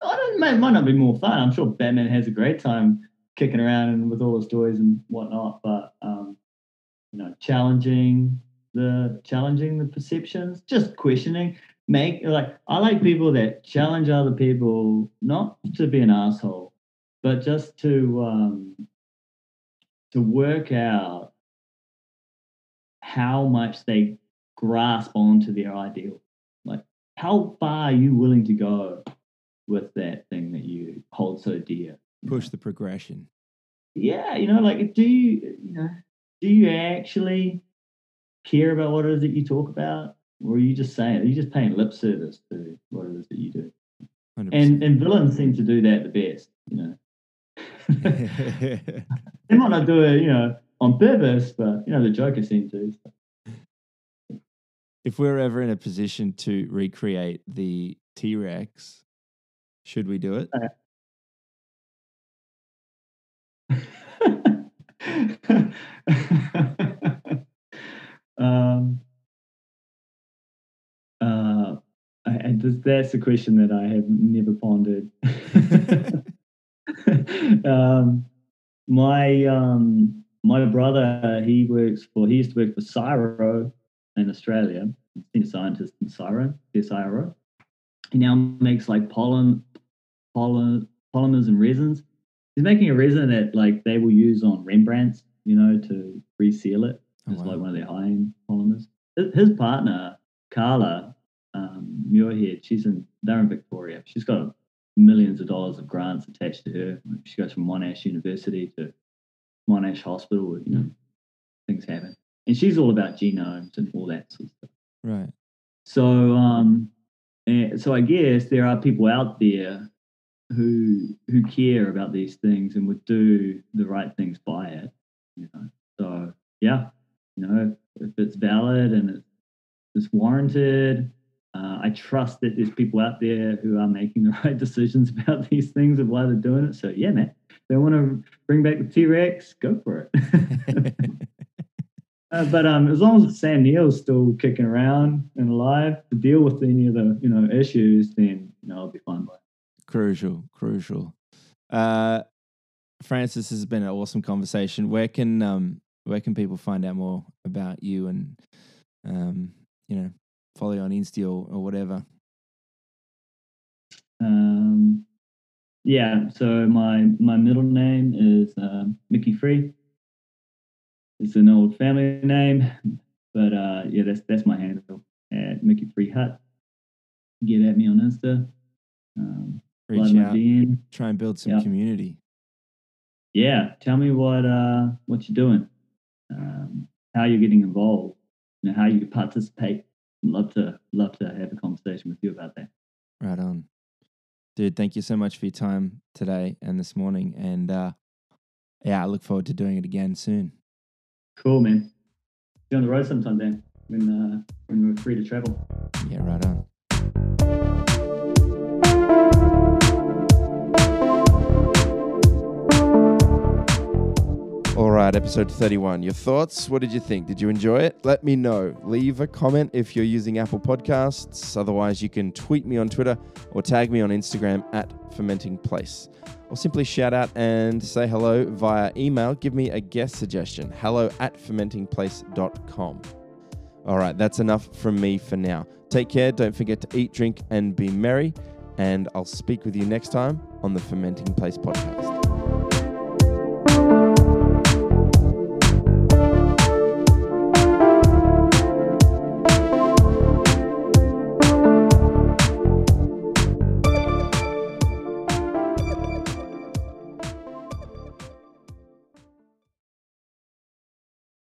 I don't, might, might not be more fun. I'm sure Batman has a great time kicking around and with all his toys and whatnot. But um, you know, challenging the challenging the perceptions, just questioning. Make like I like people that challenge other people, not to be an asshole, but just to um, to work out how much they grasp onto their ideal. Like, how far are you willing to go with that thing that you hold so dear? Push know? the progression. Yeah, you know, like, do you, you know, do you actually care about what it is that you talk about, or are you just saying, are you just paying lip service to what it is that you do? 100%. And and villains seem to do that the best, you know. They might not do it, you know, on purpose, but you know, the Joker seemed to. so. if we're ever in a position to recreate the T Rex, should we do it? um, uh, and that's a question that I have never pondered. um, my um, my brother, he works for he used to work for CSIRO in Australia. He's a scientist in Cyro, CSIRO. He now makes like pollen, pollen, polymers and resins. He's making a resin that like they will use on Rembrandts, you know, to reseal it. Oh, It's wow. like one of their high-end polymers. His, partner, Carla, um, Muirhead. She's in they're in Victoria. She's got millions of dollars of grants attached to her. She goes from Monash University to Monash Hospital. You know, things happen, and she's all about genomes and all that sort of stuff. Right. So, um, and so I guess there are people out there who who care about these things and would do the right things by it. You know, so yeah, you know, if it's valid and it's warranted, uh, I trust that there's people out there who are making the right decisions about these things of why they're doing it. So yeah, man, they want to bring back the T Rex, go for it. uh, but um, as long as Sam Neill's still kicking around and alive to deal with any of the you know issues, then you know I'll be fine by it. Crucial, crucial. Uh, Francis has been an awesome conversation. Where can um where can people find out more about you and um you know follow you on Insta or, or whatever? Um, yeah, so my my middle name is um, Mickey Free. It's an old family name, but uh, yeah, that's that's my handle at Mickey Free Hut. Get at me on Insta. Um, Reach out, try and build some Yeah. community. Yeah, tell me what uh, what you're doing, um, how you're getting involved, you know, how you participate. Love to love to have a conversation with you about that. Right on. Dude, thank you so much for your time today and this morning. And uh, yeah, I look forward to doing it again soon. Cool, man. You on the road sometime, Dan. When uh, when we're free to travel. Yeah, right on. All right, episode 31. Your thoughts? What did you think? Did you enjoy it? Let me know. Leave a comment if you're using Apple Podcasts. Otherwise, you can tweet me on Twitter or tag me on Instagram at Fermenting Place. Or simply shout out and say hello via email. Give me a guest suggestion. Hello at fermentingplace.com. All right, that's enough from me for now. Take care. Don't forget to eat, drink, and be merry. And I'll speak with you next time on the Fermenting Place podcast.